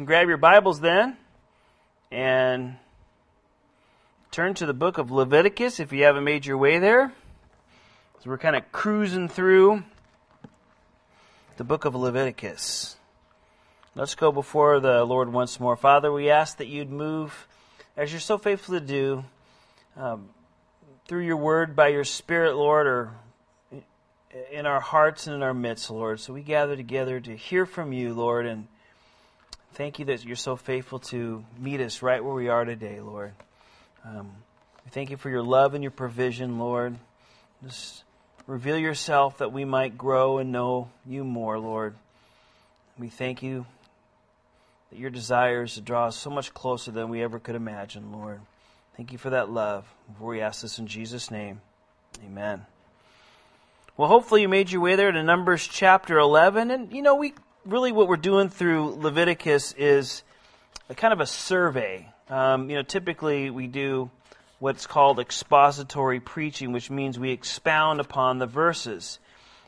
can grab your Bibles then and turn to the book of Leviticus if you haven't made your way there. So we're kind of cruising through the book of Leviticus. Let's go before the Lord once more. Father, we ask that you'd move, as you're so faithful to do, um, through your word by your Spirit, Lord, or in our hearts and in our midst, Lord. So we gather together to hear from you, Lord, and thank you that you're so faithful to meet us right where we are today, Lord. Um, we thank you for your love and your provision, Lord. Just reveal yourself that we might grow and know you more, Lord. We thank you that your desire is to draw us so much closer than we ever could imagine, Lord. Thank you for that love. Before We ask this in Jesus' name. Amen. Well, hopefully you made your way there to Numbers chapter 11. And, you know, we really what we're doing through Leviticus is a kind of a survey. Um, you know, typically we do what's called expository preaching, which means we expound upon the verses.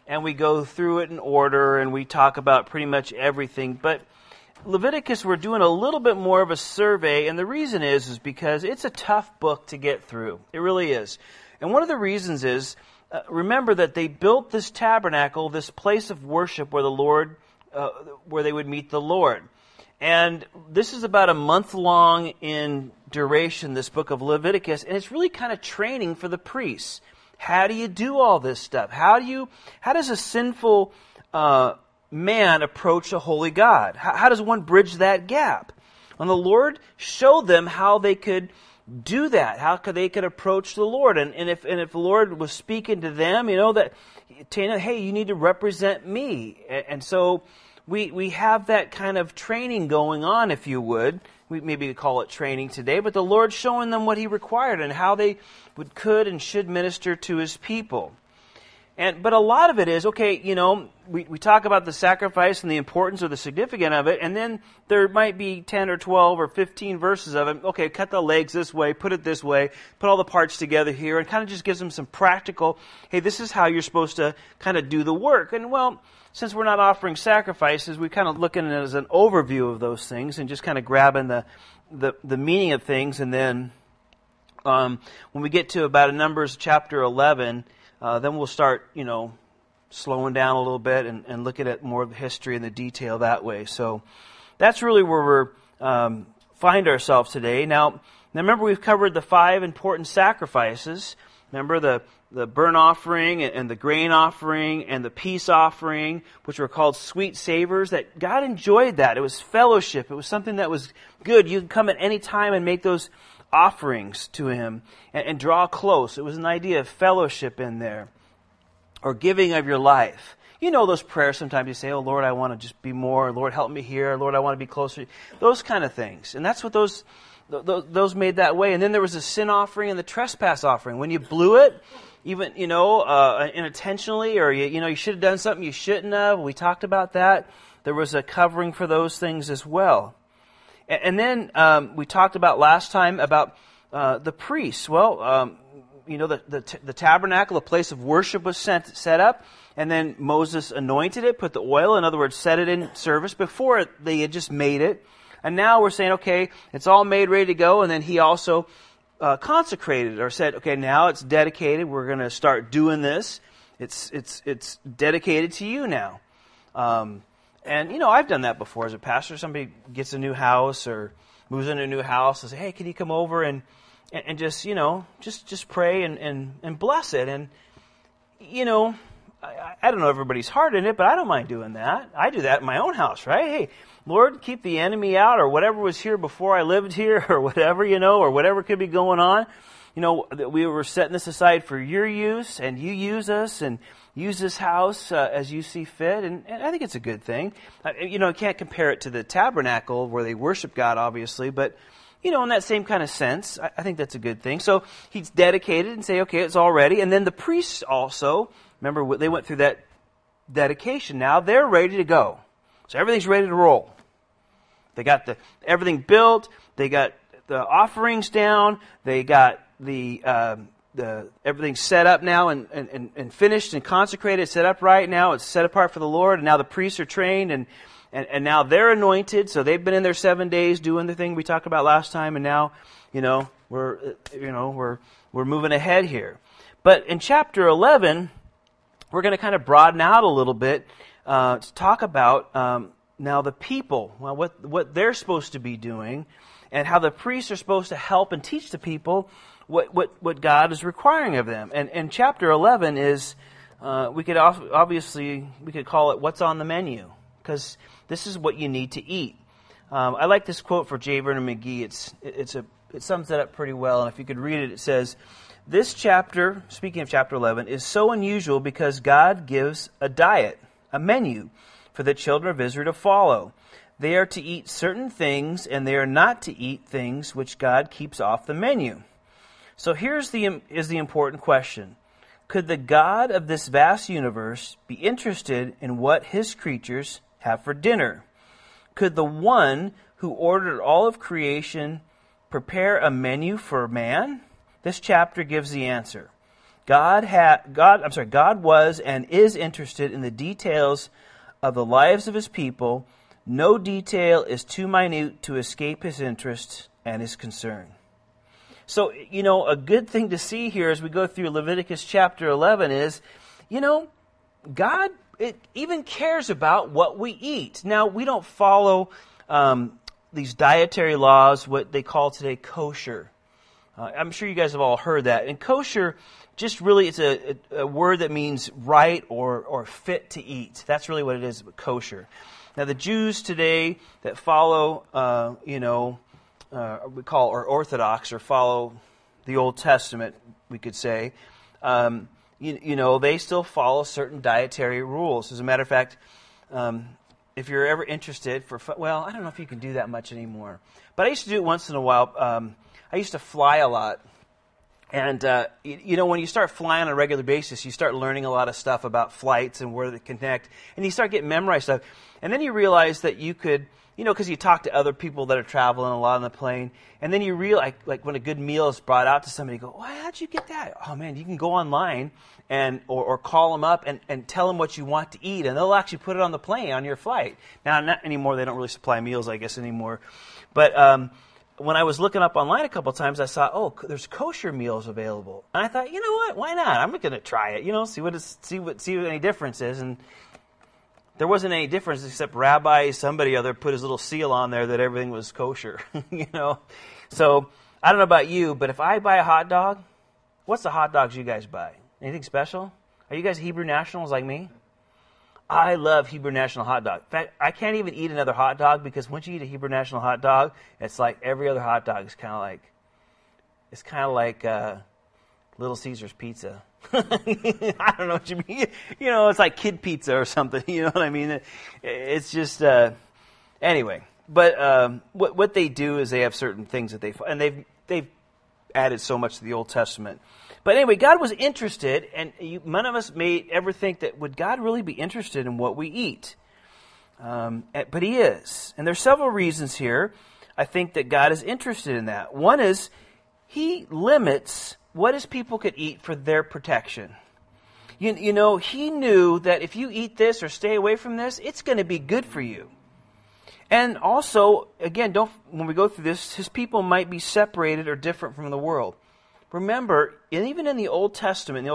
And we go through it in order and we talk about pretty much everything. But Leviticus, we're doing a little bit more of a survey, and the reason is, is because it's a tough book to get through. It really is. And one of the reasons is uh, remember that they built this tabernacle, this place of worship where the Lord, uh, where they would meet the Lord. And this is about a month long in duration, this book of Leviticus, and it's really kind of training for the priests. How do you do all this stuff? How do you, how does a sinful uh, man approach a holy God? How, how does one bridge that gap? And the Lord showed them how they could do that? How could they could approach the Lord? And, and if and if the Lord was speaking to them, you know that Tana, hey, you need to represent me. And, and so we we have that kind of training going on, if you would. We maybe call it training today, but the Lord showing them what He required and how they would could and should minister to His people. And, but a lot of it is, okay, you know, we, we talk about the sacrifice and the importance or the significance of it, and then there might be 10 or 12 or 15 verses of it. Okay, cut the legs this way, put it this way, put all the parts together here, and kind of just gives them some practical, hey, this is how you're supposed to kind of do the work. And well, since we're not offering sacrifices, we kind of look at it as an overview of those things and just kind of grabbing the, the, the meaning of things. And then um, when we get to about a Numbers chapter 11, uh, then we'll start, you know, slowing down a little bit and, and looking at more of the history and the detail that way. So that's really where we're um, find ourselves today. Now, remember we've covered the five important sacrifices. Remember the the burnt offering and the grain offering and the peace offering, which were called sweet savors, that God enjoyed that. It was fellowship. It was something that was good. You could come at any time and make those offerings to him and, and draw close. It was an idea of fellowship in there or giving of your life. You know those prayers sometimes you say, Oh Lord, I want to just be more. Lord, help me here. Lord, I want to be closer. Those kind of things. And that's what those, those, those made that way. And then there was the sin offering and the trespass offering. When you blew it, even, you know, uh, unintentionally, or you, you know, you should have done something you shouldn't have. We talked about that. There was a covering for those things as well. And then um, we talked about last time about uh, the priests. Well, um, you know, the, the, the, tabernacle, a place of worship was sent, set up, and then Moses anointed it, put the oil, in other words, set it in service. Before they had just made it. And now we're saying, okay, it's all made, ready to go, and then he also uh, consecrated or said, okay, now it's dedicated. We're going to start doing this. It's, it's, it's dedicated to you now. Um, and, you know, I've done that before as a pastor. Somebody gets a new house or moves into a new house and say, hey, can you come over and, and, just, you know, just, just pray and, and, and bless it. And, you know, I, I don't know everybody's heart in it, but I don't mind doing that. I do that in my own house, right? Hey, Lord, keep the enemy out or whatever was here before I lived here or whatever, you know, or whatever could be going on. You know, we were setting this aside for your use and you use us and use this house uh, as you see fit, and, and, I think it's a good thing. Uh, you know, I can't compare it to the tabernacle where they worship God, obviously, but you know, in that same kind of sense, I, I think that's a good thing. So he's dedicated and say, okay, it's all ready. And then the priests also, remember, they went through that dedication. Now they're ready to go. So everything's ready to roll. They got the everything built. They got the offerings down. They got the um, the everything's set up now and, and, and finished and consecrated, set up right now. It's set apart for the Lord, and now the priests are trained and and, and now they're anointed, so they've been in there seven days doing the thing we talked about last time, and now, you know, we're, you know, we're, we're moving ahead here. But in chapter 11, we're going to kind of broaden out a little bit uh, to talk about um, now the people, well, what, what they're supposed to be doing, and how the priests are supposed to help and teach the people what, what, what God is requiring of them. And, and chapter 11 is, uh, we could obviously, we could call it what's on the menu, because this is what you need to eat. Um, I like this quote for J. Vernon McGee. It's, it's a, it sums that up pretty well. And if you could read it, it says, This chapter, speaking of chapter 11, is so unusual because God gives a diet, a menu, for the children of Israel to follow. They are to eat certain things, and they are not to eat things which God keeps off the menu. So here's the, is the important question. Could the God of this vast universe be interested in what his creatures have for dinner? Could the one who ordered all of creation prepare a menu for man? This chapter gives the answer. God had God I'm sorry, God was and is interested in the details of the lives of his people, no detail is too minute to escape his interest and his concern. So, you know, a good thing to see here as we go through Leviticus chapter 11 is, you know, God it even cares about what we eat. Now, we don't follow um, these dietary laws, what they call today kosher. Uh, I'm sure you guys have all heard that. And kosher just really it's a, a, word that means right or, or fit to eat. That's really what it is, kosher. Now, the Jews today that follow, uh, you know, uh, we call or Orthodox or follow the Old Testament, we could say, um, you, you, know, they still follow certain dietary rules. As a matter of fact, um, if you're ever interested for, well, I don't know if you can do that much anymore, but I used to do it once in a while. Um, I used to fly a lot and, uh, you, you, know, when you start flying on a regular basis, you start learning a lot of stuff about flights and where they connect. And you start getting memorized stuff. And then you realize that you could, you know, because you talk to other people that are traveling a lot on the plane. And then you realize, like, when a good meal is brought out to somebody, you go, well, how'd you get that? Oh, man, you can go online and, or, or call them up and, and tell them what you want to eat. And they'll actually put it on the plane on your flight. Now, not anymore. They don't really supply meals, I guess, anymore. But, um, when I was looking up online a couple times, I saw, oh, there's kosher meals available, and I thought, you know what? Why not? I'm going to try it. You know, see what see what see what any difference is, and there wasn't any difference except Rabbi somebody other put his little seal on there that everything was kosher. you know, so I don't know about you, but if I buy a hot dog, what's the hot dogs you guys buy? Anything special? Are you guys Hebrew nationals like me? I love Hebrew National hot dog. In fact, I can't even eat another hot dog because once you eat a Hebrew National hot dog, it's like every other hot dog is kind of like, it's kind of like uh, Little Caesar's pizza. I don't know what you mean. You know, it's like kid pizza or something. You know what I mean? It's just, uh, anyway. But um, what what they do is they have certain things that they and they've they've added so much to the Old Testament but anyway, God was interested, and you, none of us may ever think that would God really be interested in what we eat? Um, eh, but He is. And there's several reasons here I think that God is interested in that. One is He limits what His people could eat for their protection. You, you know, He knew that if you eat this or stay away from this, it's going to be good for you. And also, again, don't when we go through this, his people might be separated or different from the world. Remember, even in the Old Testament,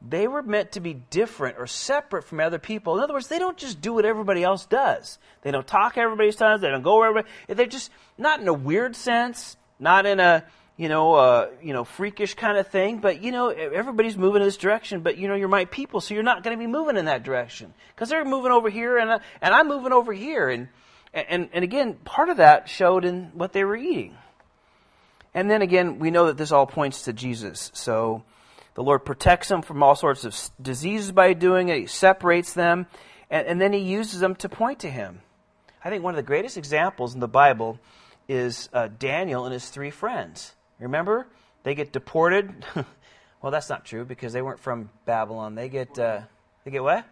they were meant to be different or separate from other people. In other words, they don't just do what everybody else does. They don't talk everybody's tongues. They don't go where everybody. They're just not in a weird sense, not in a you know, uh, you know, freakish kind of thing. But you know, everybody's moving in this direction. But you know, you're my people, so you're not going to be moving in that direction because they're moving over here, and uh, and I'm moving over here. And and and again, part of that showed in what they were eating. And then again, we know that this all points to Jesus. So the Lord protects them from all sorts of diseases by doing it. He separates them, and, and then He uses them to point to Him. I think one of the greatest examples in the Bible is uh, Daniel and his three friends. Remember? They get deported. well, that's not true because they weren't from Babylon. They get uh, they get what?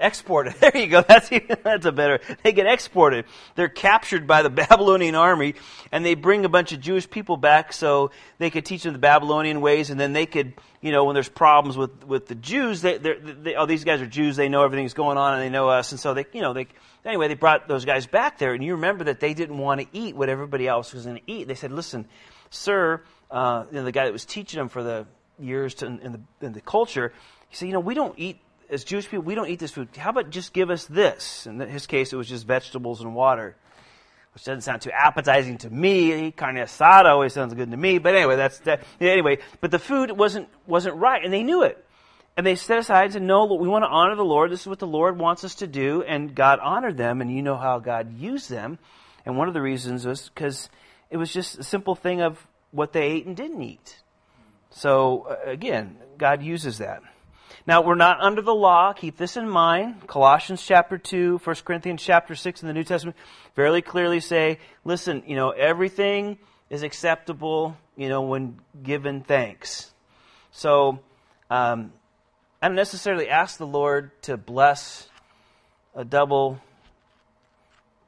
Exported. exported. There you go. That's that's a better. They get exported. They're captured by the Babylonian army, and they bring a bunch of Jewish people back so they could teach them the Babylonian ways, and then they could, you know, when there's problems with with the Jews, they, they oh these guys are Jews. They know everything's going on, and they know us, and so they, you know, they anyway they brought those guys back there, and you remember that they didn't want to eat what everybody else was going to eat. They said, listen, sir, uh, you know, the guy that was teaching them for the years to, in, the, in the culture, he said, you know, we don't eat, as Jewish people, we don't eat this food. How about just give us this? In his case, it was just vegetables and water, which doesn't sound too appetizing to me. Carne asada always sounds good to me. But anyway, that's that. Anyway, but the food wasn't, wasn't right, and they knew it. And they set aside and said, no, we want to honor the Lord. This is what the Lord wants us to do. And God honored them, and you know how God used them. And one of the reasons was because it was just a simple thing of what they ate and didn't eat. So uh, again, God uses that. Now we're not under the law. Keep this in mind. Colossians chapter 2, 1 Corinthians chapter 6 in the New Testament very clearly say, listen, you know, everything is acceptable, you know, when given thanks. So, um, I don't necessarily ask the Lord to bless a double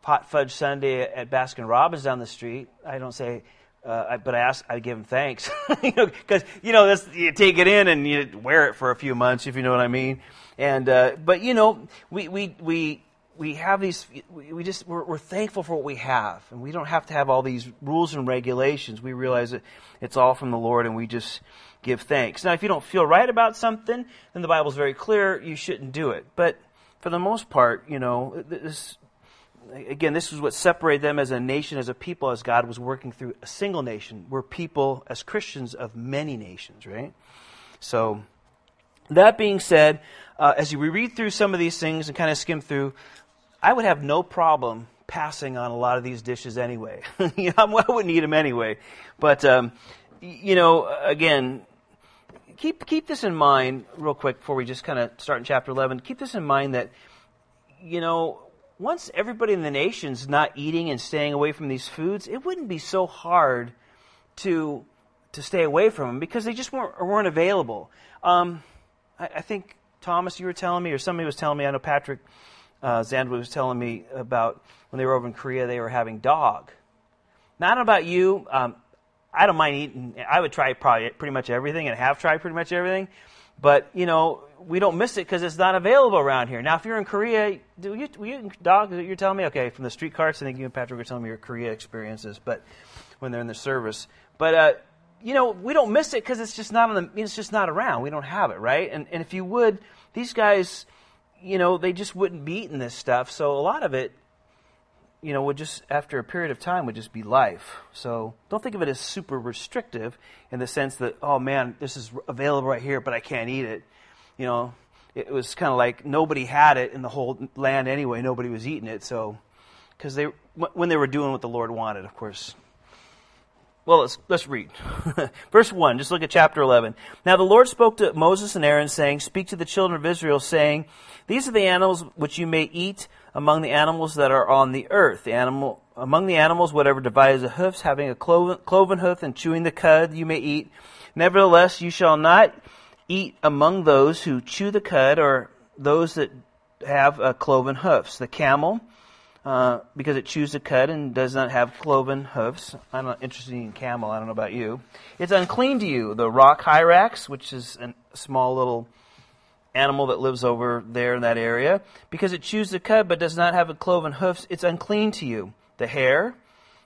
pot fudge sundae at Baskin Robbins down the street. I don't say, uh, I, but I ask, I give him thanks, you know, because you know this, you take it in and you wear it for a few months, if you know what I mean. And uh, but you know, we we we we have these. We, just we're, we're, thankful for what we have, and we don't have to have all these rules and regulations. We realize that it's all from the Lord, and we just give thanks. Now, if you don't feel right about something, then the Bible's very clear. You shouldn't do it. But for the most part, you know, this again, this is what separated them as a nation, as a people, as God was working through a single nation. We're people, as Christians, of many nations, right? So, that being said, uh, as we read through some of these things and kind of skim through, I would have no problem passing on a lot of these dishes anyway. you know, I wouldn't eat them anyway. But, um, you know, again, keep, keep this in mind real quick before we just kind of start in chapter 11. Keep this in mind that, you know, once everybody in the nation's not eating and staying away from these foods, it wouldn't be so hard to to stay away from them because they just weren't weren't available. Um, I, I, think Thomas, you were telling me, or somebody was telling me. I know Patrick uh, was telling me about when they were over in Korea, they were having dog. Not about you. Um, I don't mind eating. I would try probably pretty much everything, and have tried pretty much everything. But you know, we don't miss it because it's not available around here. Now, if you're in Korea, do you, you dog? You're telling me okay from the street carts. I think you and Patrick were telling me your Korea experiences, but when they're in the service, but uh, you know, we don't miss it because it's just not on the. It's just not around. We don't have it, right? And and if you would, these guys, you know, they just wouldn't be eating this stuff. So a lot of it, you know, would just after a period of time would just be life. So don't think of it as super restrictive in the sense that oh man, this is available right here, but I can't eat it you know, it was kind of like nobody had it in the whole land anyway. Nobody was eating it. So, because they when they were doing what the Lord wanted, of course. Well, let's let's read. Verse one. Just look at chapter eleven. Now the Lord spoke to Moses and Aaron, saying, "Speak to the children of Israel, saying, These are the animals which you may eat among the animals that are on the earth. The animal among the animals, whatever divides the hoofs, having a cloven, cloven hoof and chewing the cud, you may eat. Nevertheless, you shall not." Eat among those who chew the cud or those that have uh, cloven hoofs. The camel, uh, because it chews the cud and does not have cloven hoofs. I'm not interested in camel. I don't know about you. It's unclean to you. The rock hyrax, which is a small little animal that lives over there in that area, because it chews the cud but does not have a cloven hoofs, it's unclean to you. The hare,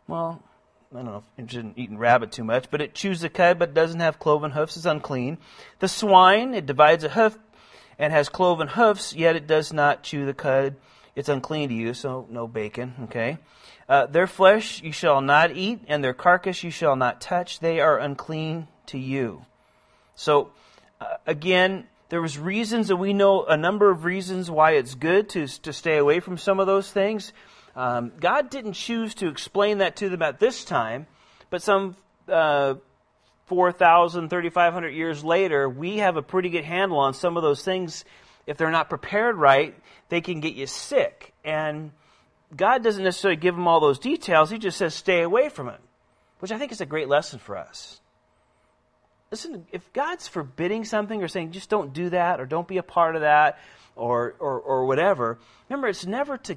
well, I don't know if interested in eating rabbit too much, but it chews the cud but doesn't have cloven hoofs. It's unclean. The swine, it divides a hoof and has cloven hoofs, yet it does not chew the cud. It's unclean to you, so no bacon, okay? Uh, their flesh you shall not eat, and their carcass you shall not touch. They are unclean to you. So, uh, again, there was reasons, and we know a number of reasons why it's good to, to stay away from some of those things. Um, God didn't choose to explain that to them at this time, but some uh, 4,000, 3,500 years later, we have a pretty good handle on some of those things. If they're not prepared right, they can get you sick. And God doesn't necessarily give them all those details, He just says, stay away from it, which I think is a great lesson for us. Listen, if God's forbidding something or saying just don't do that or don't be a part of that, or, or, or whatever. Remember, it's never to,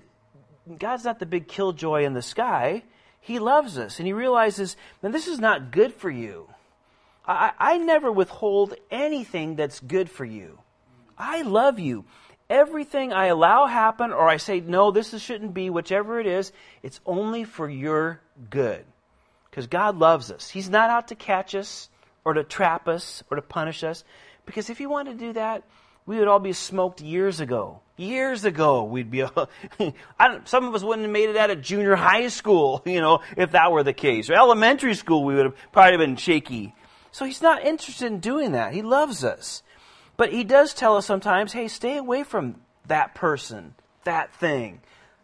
God's not the big killjoy in the sky. He loves us and He realizes, man, this is not good for you. I, I never withhold anything that's good for you. I love you. Everything I allow happen or I say, no, this shouldn't be, whichever it is, it's only for your good. Because God loves us. He's not out to catch us or to trap us or to punish us. Because if He wanted to do that, we would all be smoked years ago. Years ago, we'd be. some of us wouldn't have made it out of junior high school, you know, if that were the case. Or elementary school, we would have probably been shaky. So he's not interested in doing that. He loves us. But he does tell us sometimes, hey, stay away from that person, that thing,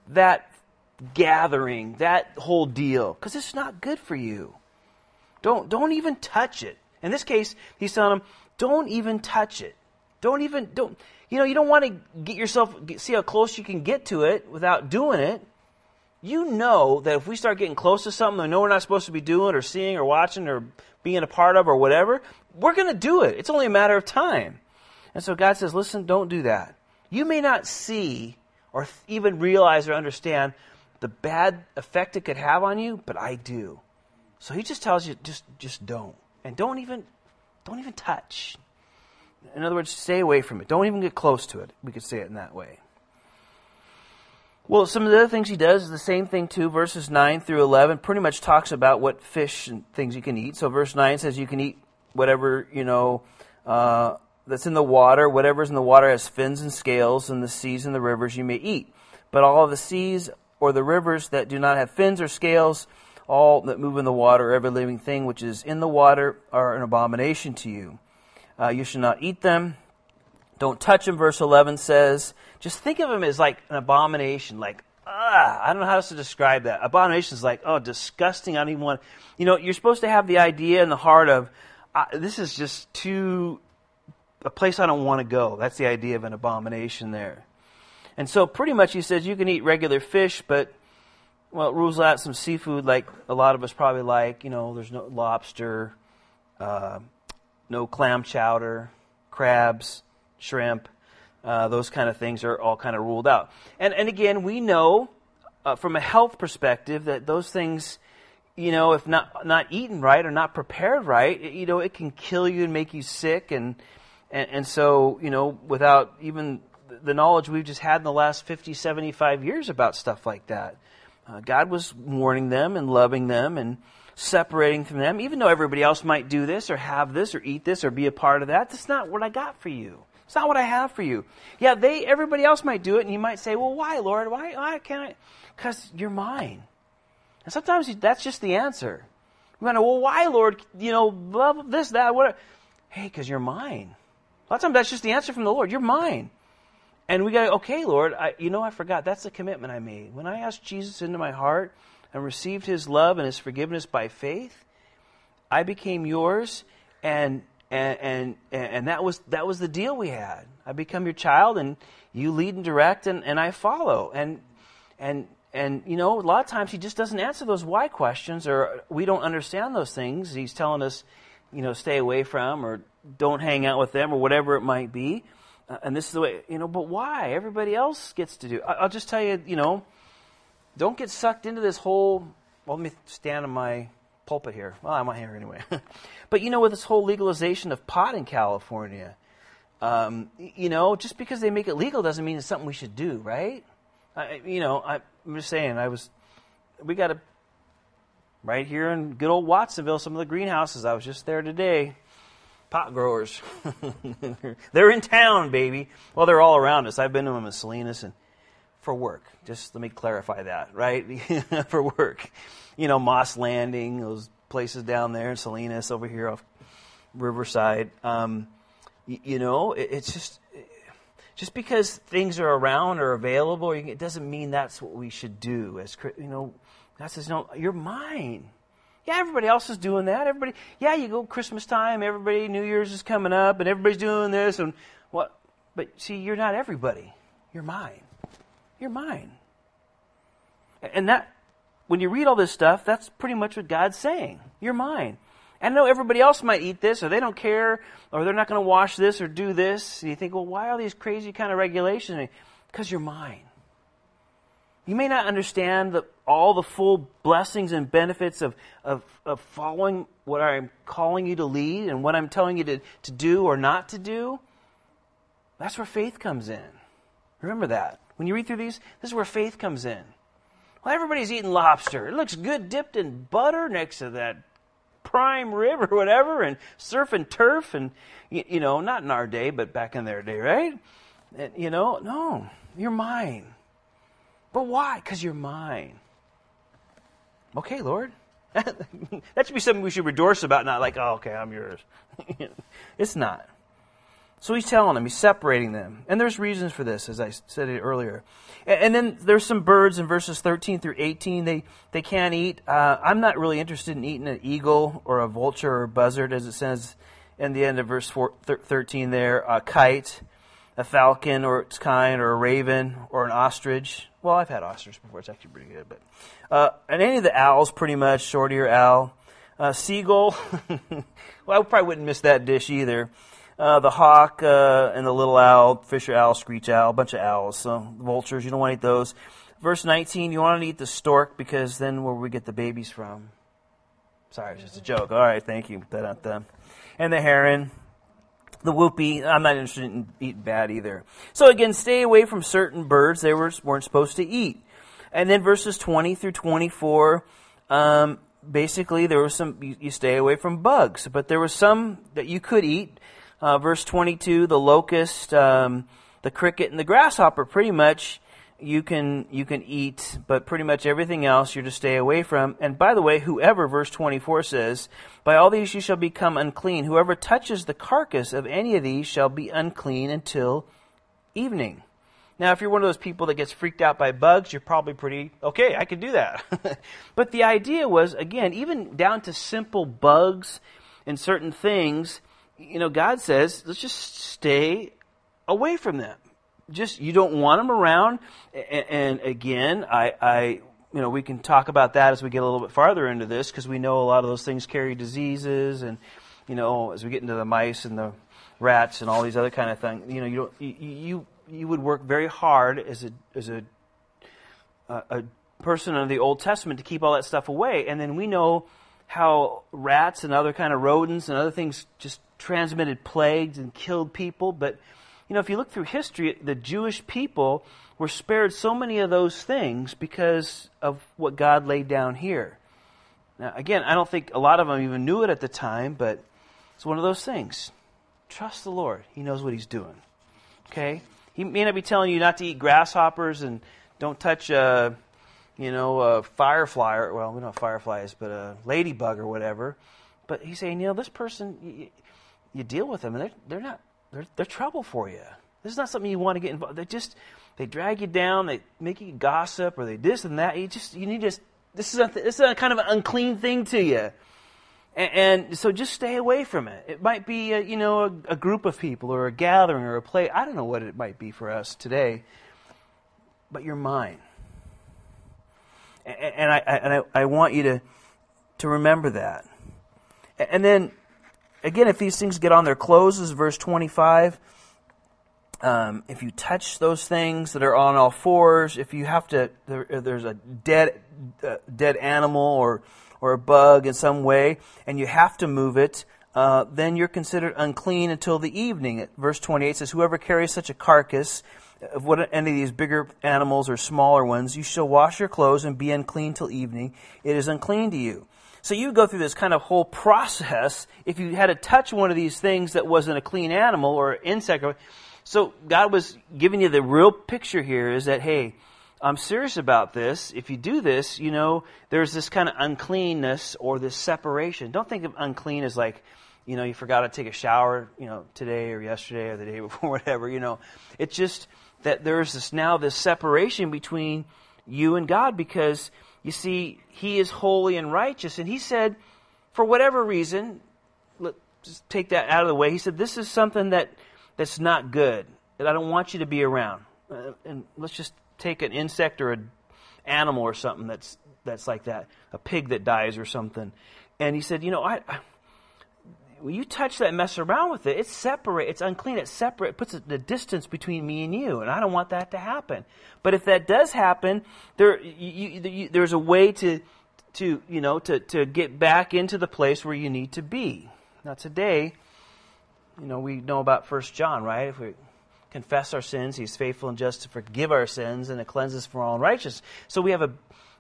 that gathering, that whole deal, because it's not good for you. Don't, don't even touch it. In this case, he's telling them, don't even touch it. Don't even, don't, you know, you don't want to get yourself, see how close you can get to it without doing it. You know that if we start getting close to something we know we're not supposed to be doing or seeing or watching or being a part of or whatever, we're going to do it. It's only a matter of time. And so God says, listen, don't do that. You may not see or even realize or understand the bad effect it could have on you, but I do. So he just tells you, just, just don't. And don't even, don't even touch. In other words, stay away from it. Don't even get close to it. We could say it in that way. Well, some of the other things he does is the same thing too. Verses 9 through 11 pretty much talks about what fish and things you can eat. So verse 9 says you can eat whatever, you know, uh, that's in the water. Whatever's in the water has fins and scales, and the seas and the rivers you may eat. But all the seas or the rivers that do not have fins or scales, all that move in the water, every living thing which is in the water, are an abomination to you. Uh, you should not eat them. Don't touch them, verse 11 says. Just think of them as like an abomination, like, ah, I don't know how else to describe that. Abomination is like, oh, disgusting. I don't even want, you know, you're supposed to have the idea in the heart of, uh, this is just too, a place I don't want to go. That's the idea of an abomination there. And so pretty much he says you can eat regular fish, but, well, it rules out some seafood like a lot of us probably like. You know, there's no lobster, uh, no clam chowder, crabs, shrimp, uh, those kind of things are all kind of ruled out. And, and again, we know uh, from a health perspective that those things, you know, if not, not eaten right or not prepared right, it, you know, it can kill you and make you sick. And, and, and so, you know, without even the knowledge we've just had in the last 50, 75 years about stuff like that, uh, God was warning them and loving them and separating from them, even though everybody else might do this or have this or eat this or be a part of that. That's not what I got for you. It's not what I have for you. Yeah, they everybody else might do it, and you might say, "Well, why, Lord? Why, why can't I?" Because you're mine. And sometimes that's just the answer. You want to, well, why, Lord? You know, blah, this, that, what? Hey, because you're mine. A lot of times that's just the answer from the Lord. You're mine. And we go, okay, Lord, I, you know, I forgot. That's the commitment I made. When I asked Jesus into my heart and received his love and his forgiveness by faith, I became yours. And and, and and that was that was the deal we had. I become your child, and you lead and direct, and, and I follow. And and and you know, a lot of times he just doesn't answer those why questions, or we don't understand those things. He's telling us, you know, stay away from, or don't hang out with them, or whatever it might be. Uh, and this is the way, you know. But why? Everybody else gets to do. I, I'll just tell you, you know, don't get sucked into this whole. Well, let me stand on my pulpit here. Well, I'm not here anyway. but you know, with this whole legalization of pot in California, um, you know, just because they make it legal doesn't mean it's something we should do, right? I, you know, I, I'm just saying. I was, we got a right here in good old Watsonville. Some of the greenhouses. I was just there today. Pot growers, they're in town, baby. Well, they're all around us. I've been to them in Salinas and for work. Just let me clarify that, right? for work. You know, Moss Landing, those places down there, Salinas over here off Riverside. Um, you, you know, it, it's just just because things are around or available, it doesn't mean that's what we should do. As you know, God says, "No, you're mine." Yeah, everybody else is doing that. Everybody, yeah, you go Christmas time. Everybody, New Year's is coming up, and everybody's doing this and what. But see, you're not everybody. You're mine. You're mine. And that, when you read all this stuff, that's pretty much what God's saying. You're mine. And I know everybody else might eat this, or they don't care, or they're not going to wash this or do this. And you think, well, why all these crazy kind of regulations? Because you're mine. You may not understand the, all the full blessings and benefits of, of, of following what I'm calling you to lead and what I'm telling you to, to do or not to do. That's where faith comes in. Remember that. When you read through these, this is where faith comes in. Well, everybody's eating lobster. It looks good dipped in butter next to that prime rib or whatever, and surf and turf, and you, you know, not in our day, but back in their day, right? And, you know, no, you're mine. But why? Because you're mine. Okay, Lord. that should be something we should rejoice about, not like, oh, okay, I'm yours. it's not. So he's telling them, he's separating them. And there's reasons for this, as I said it earlier. And then there's some birds in verses 13 through 18 they, they can't eat. Uh, I'm not really interested in eating an eagle or a vulture or a buzzard, as it says in the end of verse 4, 13 there, a kite, a falcon or its kind, or a raven, or an ostrich. Well, I've had ostrich before. It's actually pretty good. But uh, and any of the owls, pretty much, short-ear owl, uh, seagull. well, I probably wouldn't miss that dish either uh, the hawk uh, and the little owl, fisher owl, screech owl, a bunch of owls. So vultures, you don't want to eat those. Verse 19, you want to eat the stork because then where we get the babies from. Sorry, it's just a joke. All right, thank you. Da-da-da. And the heron, the hoopoe. I'm not interested in eating bad either. So again, stay away from certain birds they were, weren't supposed to eat. And then verses 20 through 24, um, basically there was some, you, you stay away from bugs, but there was some that you could eat uh, verse 22, the locust, um, the cricket, and the grasshopper, pretty much you can you can eat, but pretty much everything else you're to stay away from. And by the way, whoever, verse 24 says, by all these you shall become unclean. Whoever touches the carcass of any of these shall be unclean until evening. Now, if you're one of those people that gets freaked out by bugs, you're probably pretty okay. I can do that. but the idea was, again, even down to simple bugs and certain things you know, God says, let's just stay away from them. Just, you don't want them around. And, again, I, I, you know, we can talk about that as we get a little bit farther into this because we know a lot of those things carry diseases and, you know, as we get into the mice and the rats and all these other kind of things, you know, you don't, you, you, you would work very hard as a, as a, a person of the Old Testament to keep all that stuff away. And then we know how rats and other kind of rodents and other things just transmitted plagues and killed people. But, you know, if you look through history, the Jewish people were spared so many of those things because of what God laid down here. Now, again, I don't think a lot of them even knew it at the time, but it's one of those things. Trust the Lord. He knows what He's doing. Okay? He may not be telling you not to eat grasshoppers and don't touch a, you know, a firefly, or, well, we know what firefly is, but a ladybug or whatever. But he's saying, you know, this person, you deal with them, and they're, they're not they're, they're trouble for you. This is not something you want to get involved. They just they drag you down, they make you gossip, or they this and that. You just you need to. This is a, this is a kind of an unclean thing to you, and, and so just stay away from it. It might be a, you know a, a group of people or a gathering or a play. I don't know what it might be for us today, but you're mine, and, and I and I, I want you to to remember that, and then again, if these things get on their clothes, is verse 25. Um, if you touch those things that are on all fours, if you have to, there, there's a dead, uh, dead animal or, or a bug in some way, and you have to move it, uh, then you're considered unclean until the evening. Verse 28 says, Whoever carries such a carcass of what any of these bigger animals or smaller ones, you shall wash your clothes and be unclean till evening. It is unclean to you. So you go through this kind of whole process if you had to touch one of these things that wasn't a clean animal or insect. So God was giving you the real picture here is that, hey, I'm serious about this. If you do this, you know, there's this kind of uncleanness or this separation. Don't think of unclean as like, you know, you forgot to take a shower, you know, today or yesterday or the day before, whatever, you know. It's just that there's this now this separation between you and God because you see, he is holy and righteous. And he said, for whatever reason, let's take that out of the way. He said, this is something that, that's not good, that I don't want you to be around. Uh, and let's just take an insect or an animal or something that's, that's like that, a pig that dies or something. And he said, you know, I, when you touch that, mess around with it, it's separate, it's unclean, it's separate, it puts the distance between me and you, and I don't want that to happen. But if that does happen, there, you, you, there's a way to, to, you know, to, to get back into the place where you need to be. Now today, you know, we know about First John, right? If we confess our sins, He's faithful and just to forgive our sins and to cleanse us from all unrighteousness. So we have a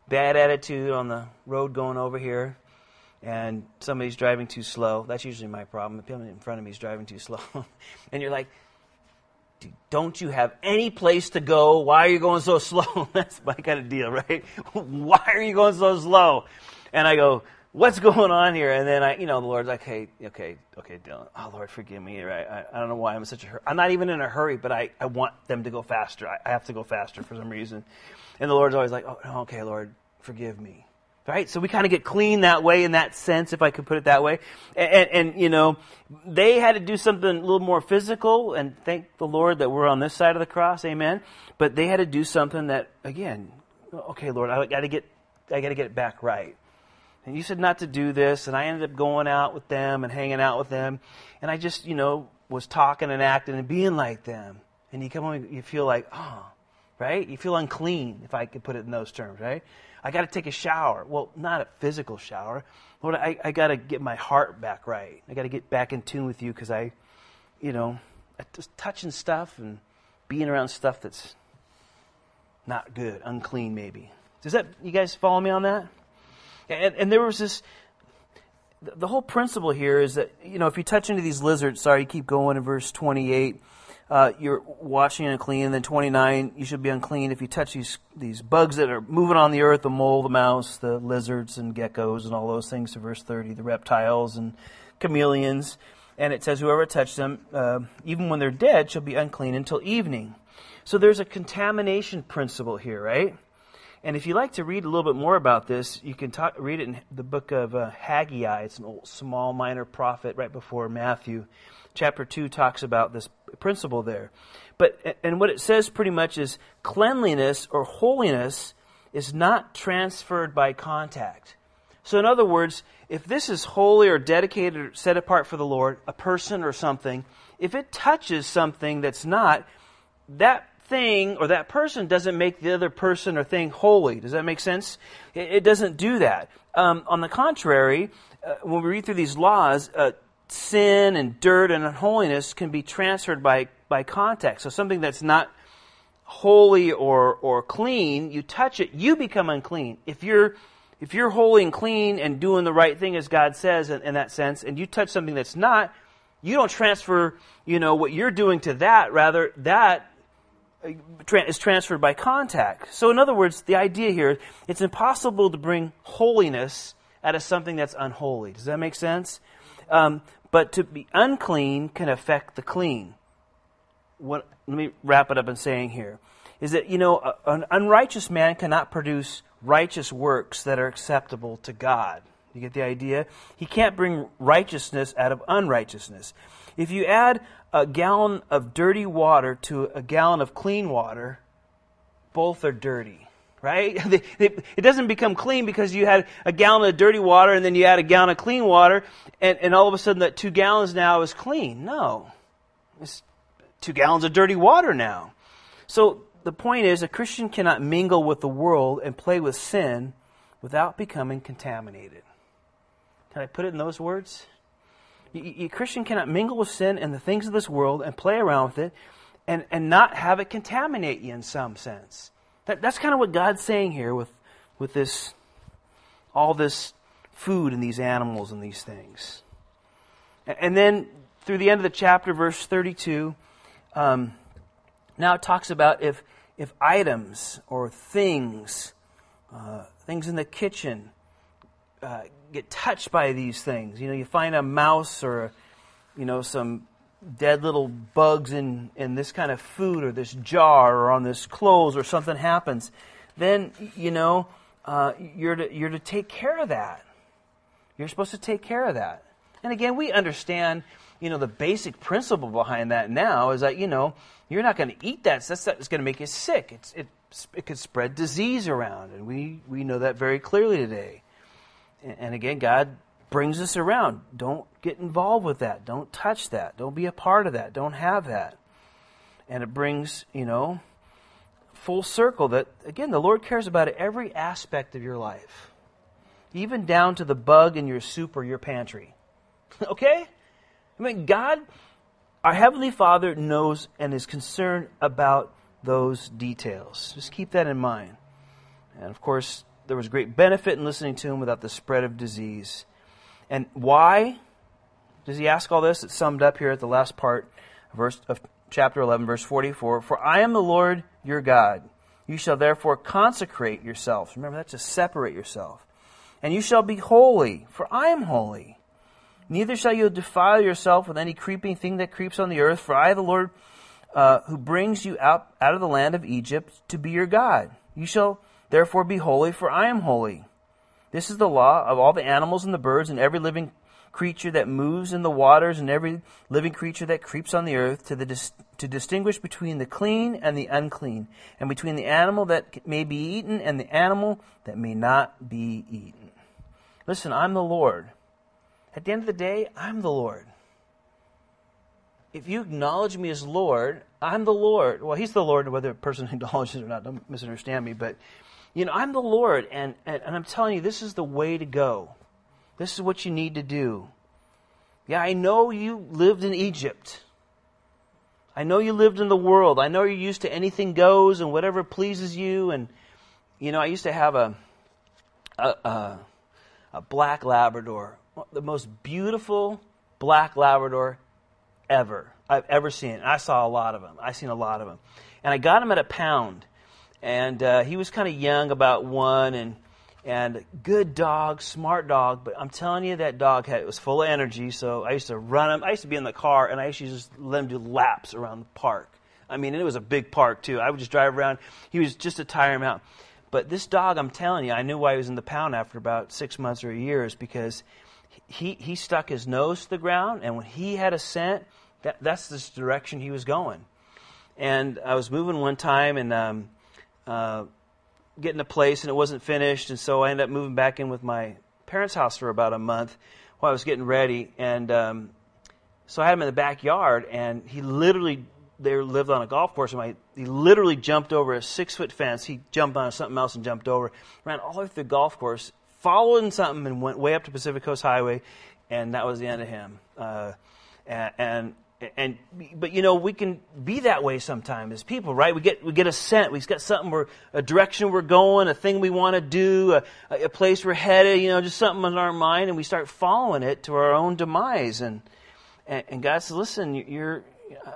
bad attitude on the road going over here and somebody's driving too slow. That's usually my problem. The person in front of me is driving too slow. and you're like, don't you have any place to go? Why are you going so slow? That's my kind of deal, right? Why are you going so slow? And I go, what's going on here? And then I, you know, the Lord's like, hey, okay, okay, Dylan. Oh, Lord, forgive me. Right? I, I don't know why I'm in such a hurry. I'm not even in a hurry, but I, I want them to go faster. I, I have to go faster for some reason. And the Lord's always like, oh, okay, Lord, forgive me. Right? So we kind of get clean that way in that sense, if I could put it that way. And, and, you know, they had to do something a little more physical, and thank the Lord that we're on this side of the cross, amen. But they had to do something that, again, okay, Lord, I gotta get, I gotta get it back right. And you said not to do this, and I ended up going out with them and hanging out with them, and I just, you know, was talking and acting and being like them. And you come home, you feel like, oh, right? You feel unclean, if I could put it in those terms, right? I got to take a shower. Well, not a physical shower. Lord, I, I got to get my heart back right. I got to get back in tune with you because I, you know, just touching stuff and being around stuff that's not good, unclean maybe. Does that, you guys follow me on that? And, and there was this, the whole principle here is that, you know, if you touch into these lizards, sorry, keep going in verse 28 uh, you're washing and clean. And then 29, you should be unclean if you touch these, these bugs that are moving on the earth, the mole, the mouse, the lizards and geckos and all those things to verse 30, the reptiles and chameleons. And it says, whoever touched them, uh, even when they're dead, shall be unclean until evening. So there's a contamination principle here, right? And if you like to read a little bit more about this, you can talk, read it in the book of uh, Haggai. It's an old, small, minor prophet right before Matthew chapter 2 talks about this principle there. But, and what it says pretty much is cleanliness or holiness is not transferred by contact. So, in other words, if this is holy or dedicated or set apart for the Lord, a person or something, if it touches something that's not, that thing or that person doesn't make the other person or thing holy. Does that make sense? It, doesn't do that. Um, on the contrary, uh, when we read through these laws, uh, sin and dirt and unholiness can be transferred by, by contact. So something that's not holy or, or clean, you touch it, you become unclean. If you're, if you're holy and clean and doing the right thing as God says in, in that sense, and you touch something that's not, you don't transfer, you know, what you're doing to that. Rather, that uh, is transferred by contact. So, in other words, the idea here, it's impossible to bring holiness out of something that's unholy. Does that make sense? Um, but to be unclean can affect the clean. What, let me wrap it up in saying here is that, you know, an unrighteous man cannot produce righteous works that are acceptable to God. You get the idea? He can't bring righteousness out of unrighteousness. If you add a gallon of dirty water to a gallon of clean water, both are dirty right? it doesn't become clean because you had a gallon of dirty water and then you add a gallon of clean water, and, and all of a sudden that two gallons now is clean. No. It's two gallons of dirty water now. So the point is, a Christian cannot mingle with the world and play with sin without becoming contaminated. Can I put it in those words? A Christian cannot mingle with sin and the things of this world and play around with it and, and not have it contaminate you in some sense. That, that's kind of what God's saying here with, with this, all this food and these animals and these things. And then through the end of the chapter, verse 32, um, now it talks about if, if items or things, uh, things in the kitchen, uh, get touched by these things. You know, you find a mouse or, you know, some dead little bugs in, in this kind of food or this jar or on this clothes or something happens, then, you know, uh, you're, to, you're to take care of that. You're supposed to take care of that. And again, we understand, you know, the basic principle behind that now is that, you know, you're not going to eat that. That's, that's going to make you sick. It's, it, it could spread disease around. And we, we know that very clearly today. And, and again, God brings us around. Don't get involved with that. Don't touch that. Don't be a part of that. Don't have that. And it brings, you know, full circle that, again, the Lord cares about every aspect of your life, even down to the bug in your soup or your pantry. okay? I mean, God, our Heavenly Father, knows and is concerned about those details. Just keep that in mind. And of course, there was great benefit in listening to him without the spread of disease. And why does he ask all this? It's summed up here at the last part verse of chapter 11, verse 44. For I am the Lord your God. You shall therefore consecrate yourselves. Remember, that's to separate yourself. And you shall be holy, for I am holy. Neither shall you defile yourself with any creeping thing that creeps on the earth, for I, the Lord, uh, who brings you out, out of the land of Egypt to be your God. You shall therefore be holy, for I am holy. This is the law of all the animals and the birds and every living creature that moves in the waters and every living creature that creeps on the earth to, the dis- to distinguish between the clean and the unclean, and between the animal that may be eaten and the animal that may not be eaten. Listen, I'm the Lord. At the end of the day, I'm the Lord. If you acknowledge me as Lord, I'm the Lord. Well, He's the Lord, whether a person acknowledges or not. Don't misunderstand me, but you know, I'm the Lord, and, and, and I'm telling you, this is the way to go. This is what you need to do. Yeah, I know you lived in Egypt. I know you lived in the world. I know you're used to anything goes and whatever pleases you. And, you know, I used to have a, a, a, a black Labrador, the most beautiful black Labrador ever I've ever seen. I saw a lot of them. I've seen a lot of them. And I got him at a pound and uh, he was kind of young, about one, and and good dog, smart dog. But I'm telling you, that dog had was full of energy. So I used to run him. I used to be in the car, and I used to just let him do laps around the park. I mean, it was a big park too. I would just drive around. He was just to tire him out. But this dog, I'm telling you, I knew why he was in the pound after about six months or a year is because he he stuck his nose to the ground, and when he had a scent, that that's the direction he was going. And I was moving one time, and um, uh, getting a place and it wasn't finished, and so I ended up moving back in with my parents' house for about a month while I was getting ready, and um, so I had him in the backyard, and he literally they lived on a golf course, and my, he literally jumped over a six foot fence. He jumped on something else and jumped over, ran all the way through the golf course, followed something, and went way up to Pacific Coast Highway, and that was the end of him. Uh, and, and and but you know we can be that way sometimes as people right? We get we get a scent. We've got something we're a direction we're going a thing we want to do a, a place we're headed you know just something in our mind and we start following it to our own demise. And and, and god says listen you're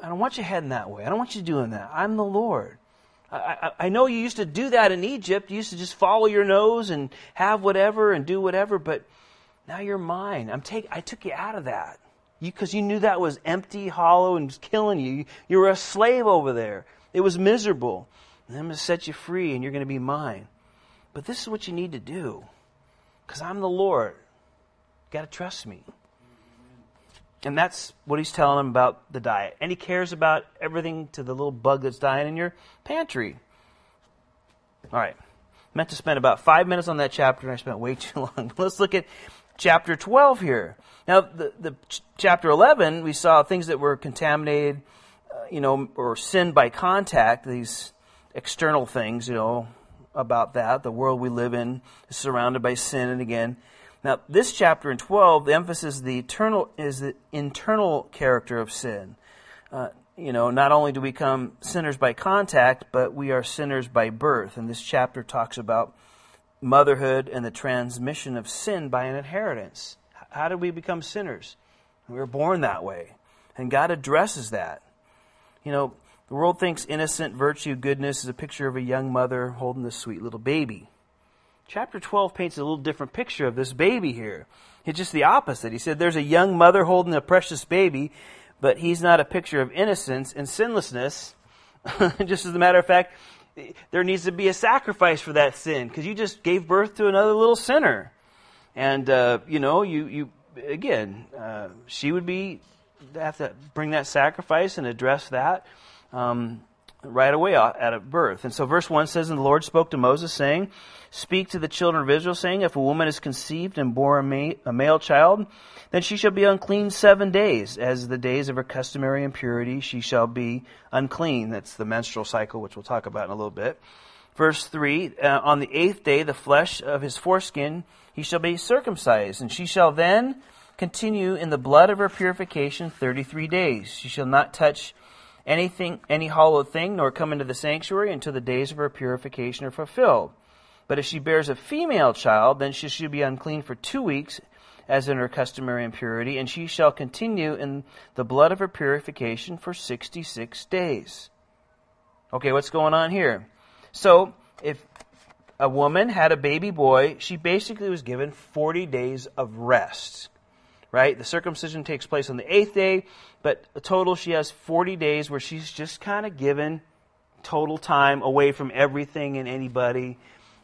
i don't want you heading that way. I don't want you doing that. I'm the lord. I, I, I know you used to do that in Egypt. You used to just follow your nose and have whatever and do whatever, but now you're mine. I'm take, I took you out of that because you, you, knew that was empty, hollow, and was killing you. You were a slave over there. It was miserable. And I'm going to set you free, and you're going to be mine. But this is what you need to do because I'm the Lord. You got to trust me. And that's what he's telling him about the diet. And he cares about everything to the little bug that's dying in your pantry. All right. meant to spend about five minutes on that chapter, and I spent way too long. Let's look at chapter 12 here. Now, the, the ch- chapter 11, we saw things that were contaminated, uh, you know, or sinned by contact, these external things, you know, about that. The world we live in is surrounded by sin, and again, now this chapter in 12, the emphasis is the eternal is the internal character of sin. Uh, you know, not only do we become sinners by contact, but we are sinners by birth. And this chapter talks about motherhood and the transmission of sin by an inheritance. How did we become sinners? We were born that way. And God addresses that. You know, the world thinks innocent virtue, goodness is a picture of a young mother holding this sweet little baby. Chapter 12 paints a little different picture of this baby here. It's just the opposite. He said there's a young mother holding a precious baby, but he's not a picture of innocence and sinlessness. just as a matter of fact, there needs to be a sacrifice for that sin because you just gave birth to another little sinner. And, uh, you know, you, you again, uh, she would be, have to bring that sacrifice and address that. Um, right away at birth. And so verse 1 says, And the Lord spoke to Moses, saying, Speak to the children of Israel, saying, If a woman is conceived and bore a, ma- a male child, then she shall be unclean seven days. As the days of her customary impurity, she shall be unclean. That's the menstrual cycle, which we'll talk about in a little bit. Verse 3 uh, On the eighth day, the flesh of his foreskin, he shall be circumcised, and she shall then continue in the blood of her purification 33 days. She shall not touch anything, any hollow thing, nor come into the sanctuary until the days of her purification are fulfilled. But if she bears a female child, then she shall be unclean for two weeks, as in her customary impurity, and she shall continue in the blood of her purification for 66 days. Okay, what's going on here? So, if a woman had a baby boy, she basically was given 40 days of rest. Right? The circumcision takes place on the eighth day, but a total she has 40 days where she's just kind of given total time away from everything and anybody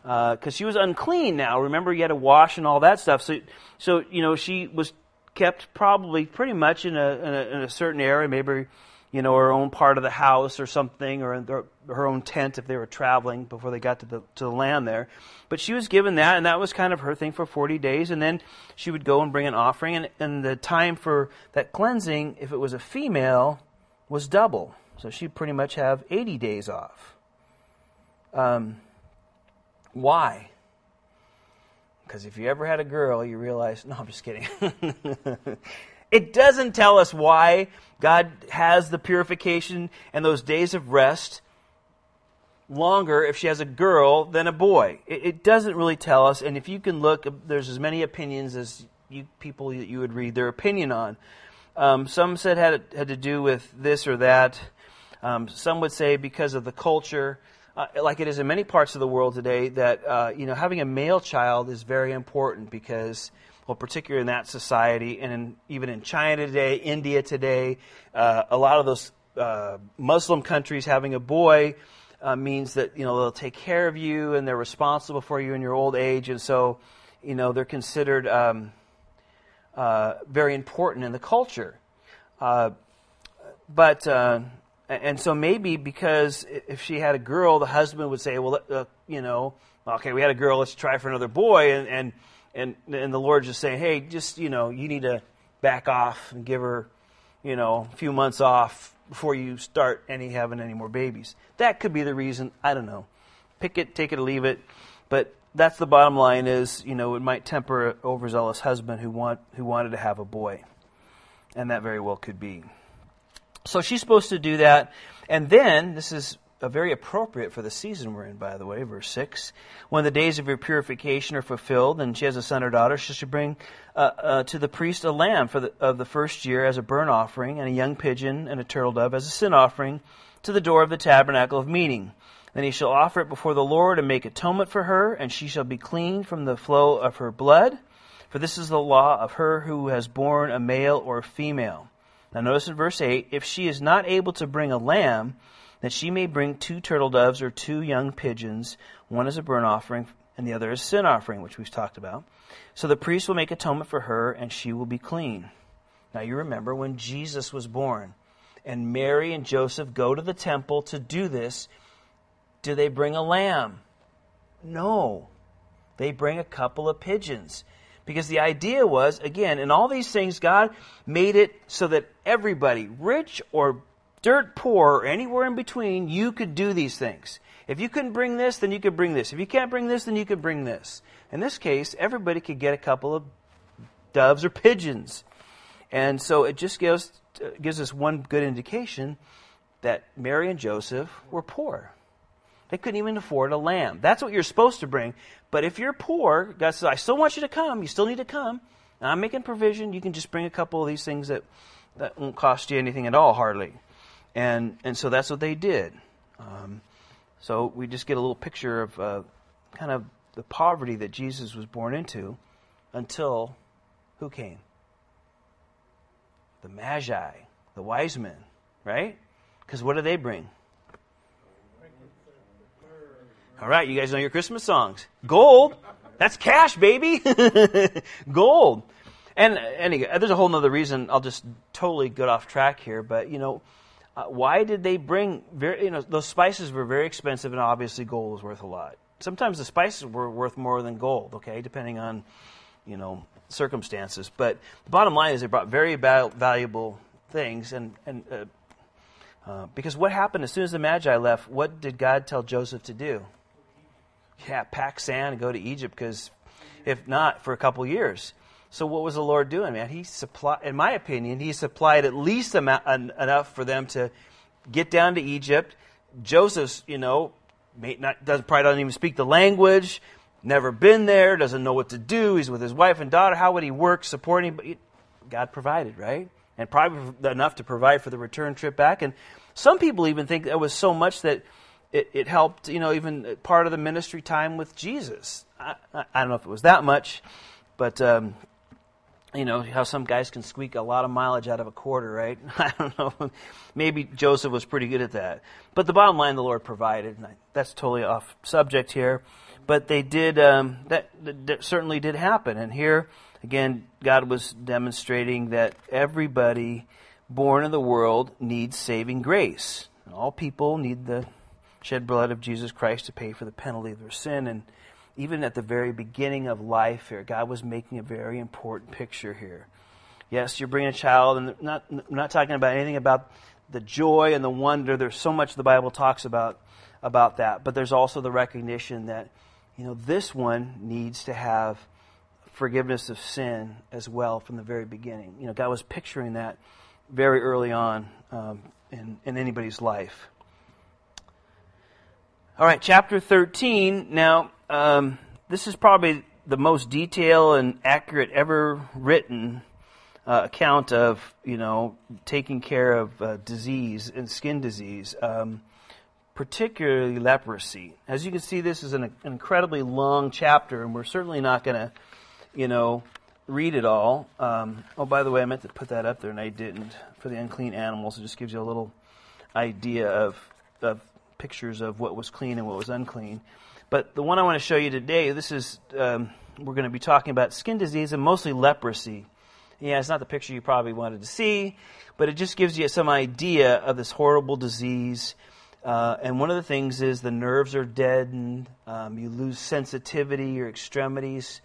because uh, she was unclean now. Remember, you had to wash and all that stuff. So, so you know, she was kept probably pretty much in a, in a, in a certain area, maybe you know her own part of the house or something, or her own tent if they were traveling before they got to the to the land there. But she was given that, and that was kind of her thing for forty days, and then she would go and bring an offering, and, and the time for that cleansing, if it was a female, was double. So she'd pretty much have eighty days off. Um, why? Because if you ever had a girl, you realize, no, I'm just kidding. it doesn't tell us why God has the purification and those days of rest longer if she has a girl than a boy. It, it doesn't really tell us. And if you can look, there's as many opinions as you people that you would read their opinion on. Um, some said had had to do with this or that. Um, some would say because of the culture uh, like it is in many parts of the world today, that uh, you know having a male child is very important because, well, particularly in that society, and in, even in China today, India today, uh, a lot of those uh, Muslim countries having a boy uh, means that you know they'll take care of you and they're responsible for you in your old age, and so you know they're considered um, uh, very important in the culture. but and so maybe because if she had a girl, the husband would say, well, uh, you know, okay, we had a girl, let's try for another boy. And, and, and, and the Lord just saying, hey, just, you know, you need to back off and give her, you know, a few months off before you start any having any more babies. That could be the reason. I don't know. Pick it, take it, or leave it. But that's the bottom line is, you know, it might temper an overzealous husband who want who wanted to have a boy. And that very well could be. So she's supposed to do that. And then, this is very appropriate for the season we're in, by the way, verse 6. When the days of your purification are fulfilled and she has a son or daughter, she should bring uh, uh, to the priest a lamb for the, of the first year as a burnt offering, and a young pigeon and a turtle dove as a sin offering to the door of the tabernacle of meeting. Then he shall offer it before the Lord and make atonement for her, and she shall be clean from the flow of her blood. For this is the law of her who has borne a male or a female. Now, notice in verse 8 if she is not able to bring a lamb, then she may bring two turtle doves or two young pigeons, one as a burnt offering and the other as a sin offering, which we've talked about. So the priest will make atonement for her, and she will be clean. Now, you remember when Jesus was born, and Mary and Joseph go to the temple to do this. Do they bring a lamb? No. They bring a couple of pigeons. Because the idea was, again, in all these things, God made it so that everybody, rich or dirt poor, or anywhere in between, you could do these things. If you couldn't bring this, then you could bring this. If you can't bring this, then you could bring this. In this case, everybody could get a couple of doves or pigeons. And so it just gives, gives us one good indication that Mary and Joseph were poor. They couldn't even afford a lamb. That's what you're supposed to bring. But if you're poor, God says, I still want you to come. You still need to come. I'm making provision. You can just bring a couple of these things that, that won't cost you anything at all, hardly. And, and so that's what they did. Um, so we just get a little picture of uh, kind of the poverty that Jesus was born into until who came? The Magi, the wise men, right? Because what do they bring? All right, you guys know your Christmas songs. Gold. That's cash, baby. Gold. And anyway, there's a whole other reason. I'll just totally get off track here, but you know, uh, why did they bring very, you know, those spices were very expensive and obviously gold was worth a lot. Sometimes the spices were worth more than gold, okay, depending on, you know, circumstances. But the bottom line is they brought very valuable things and, and uh, uh, because what happened as soon as the Magi left, what did God tell Joseph to do? Yeah, pack sand and go to Egypt because if not, for a couple years. So what was the Lord doing, man? He supplied, in my opinion, he supplied at least enough for them to get down to Egypt. Joseph, you know, not, doesn't, probably doesn't even speak the language, never been there, doesn't know what to do. He's with his wife and daughter. How would he work supporting? But God provided, right? And probably enough to provide for the return trip back. And some people even think that was so much that it, it helped, you know, even part of the ministry time with Jesus. I, I, I don't know if it was that much, but um, you know how some guys can squeak a lot of mileage out of a quarter, right? I don't know. Maybe Joseph was pretty good at that. But the bottom line, the Lord provided. And that's totally off subject here, but they did. Um, that, that certainly did happen. And here again, God was demonstrating that everybody born in the world needs saving grace. All people need the shed blood of Jesus Christ to pay for the penalty of their sin and even at the very beginning of life here, God was making a very important picture here. Yes, you're bringing a child, and not, I'm not talking about anything about the joy and the wonder. There's so much the Bible talks about about that, but there's also the recognition that you know this one needs to have forgiveness of sin as well from the very beginning. You know, God was picturing that very early on um, in, in anybody's life. All right, chapter 13. Now, um, this is probably the most detailed and accurate ever written uh, account of, you know, taking care of uh, disease and skin disease, um, particularly leprosy. As you can see, this is an, an incredibly long chapter, and we're certainly not going to, you know, read it all. Um, oh, by the way, I meant to put that up there, and I didn't. For the unclean animals, it just gives you a little idea of, of pictures of what was clean and what was unclean. But the one I want to show you today, this is, um, we're going to be talking about skin disease and mostly leprosy. Yeah, it's not the picture you probably wanted to see, but it just gives you some idea of this horrible disease. Uh, and one of the things is the nerves are deadened, um, you lose sensitivity, your extremities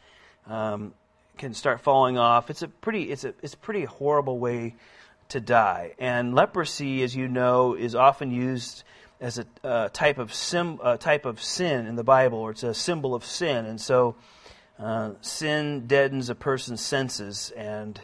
um, can start falling off. It's a pretty, it's a, it's a pretty horrible way to die. And leprosy, as you know, is often used as a uh, type of sim, uh, type of sin in the Bible, or it's a symbol of sin, and so uh, sin deadens a person's senses, and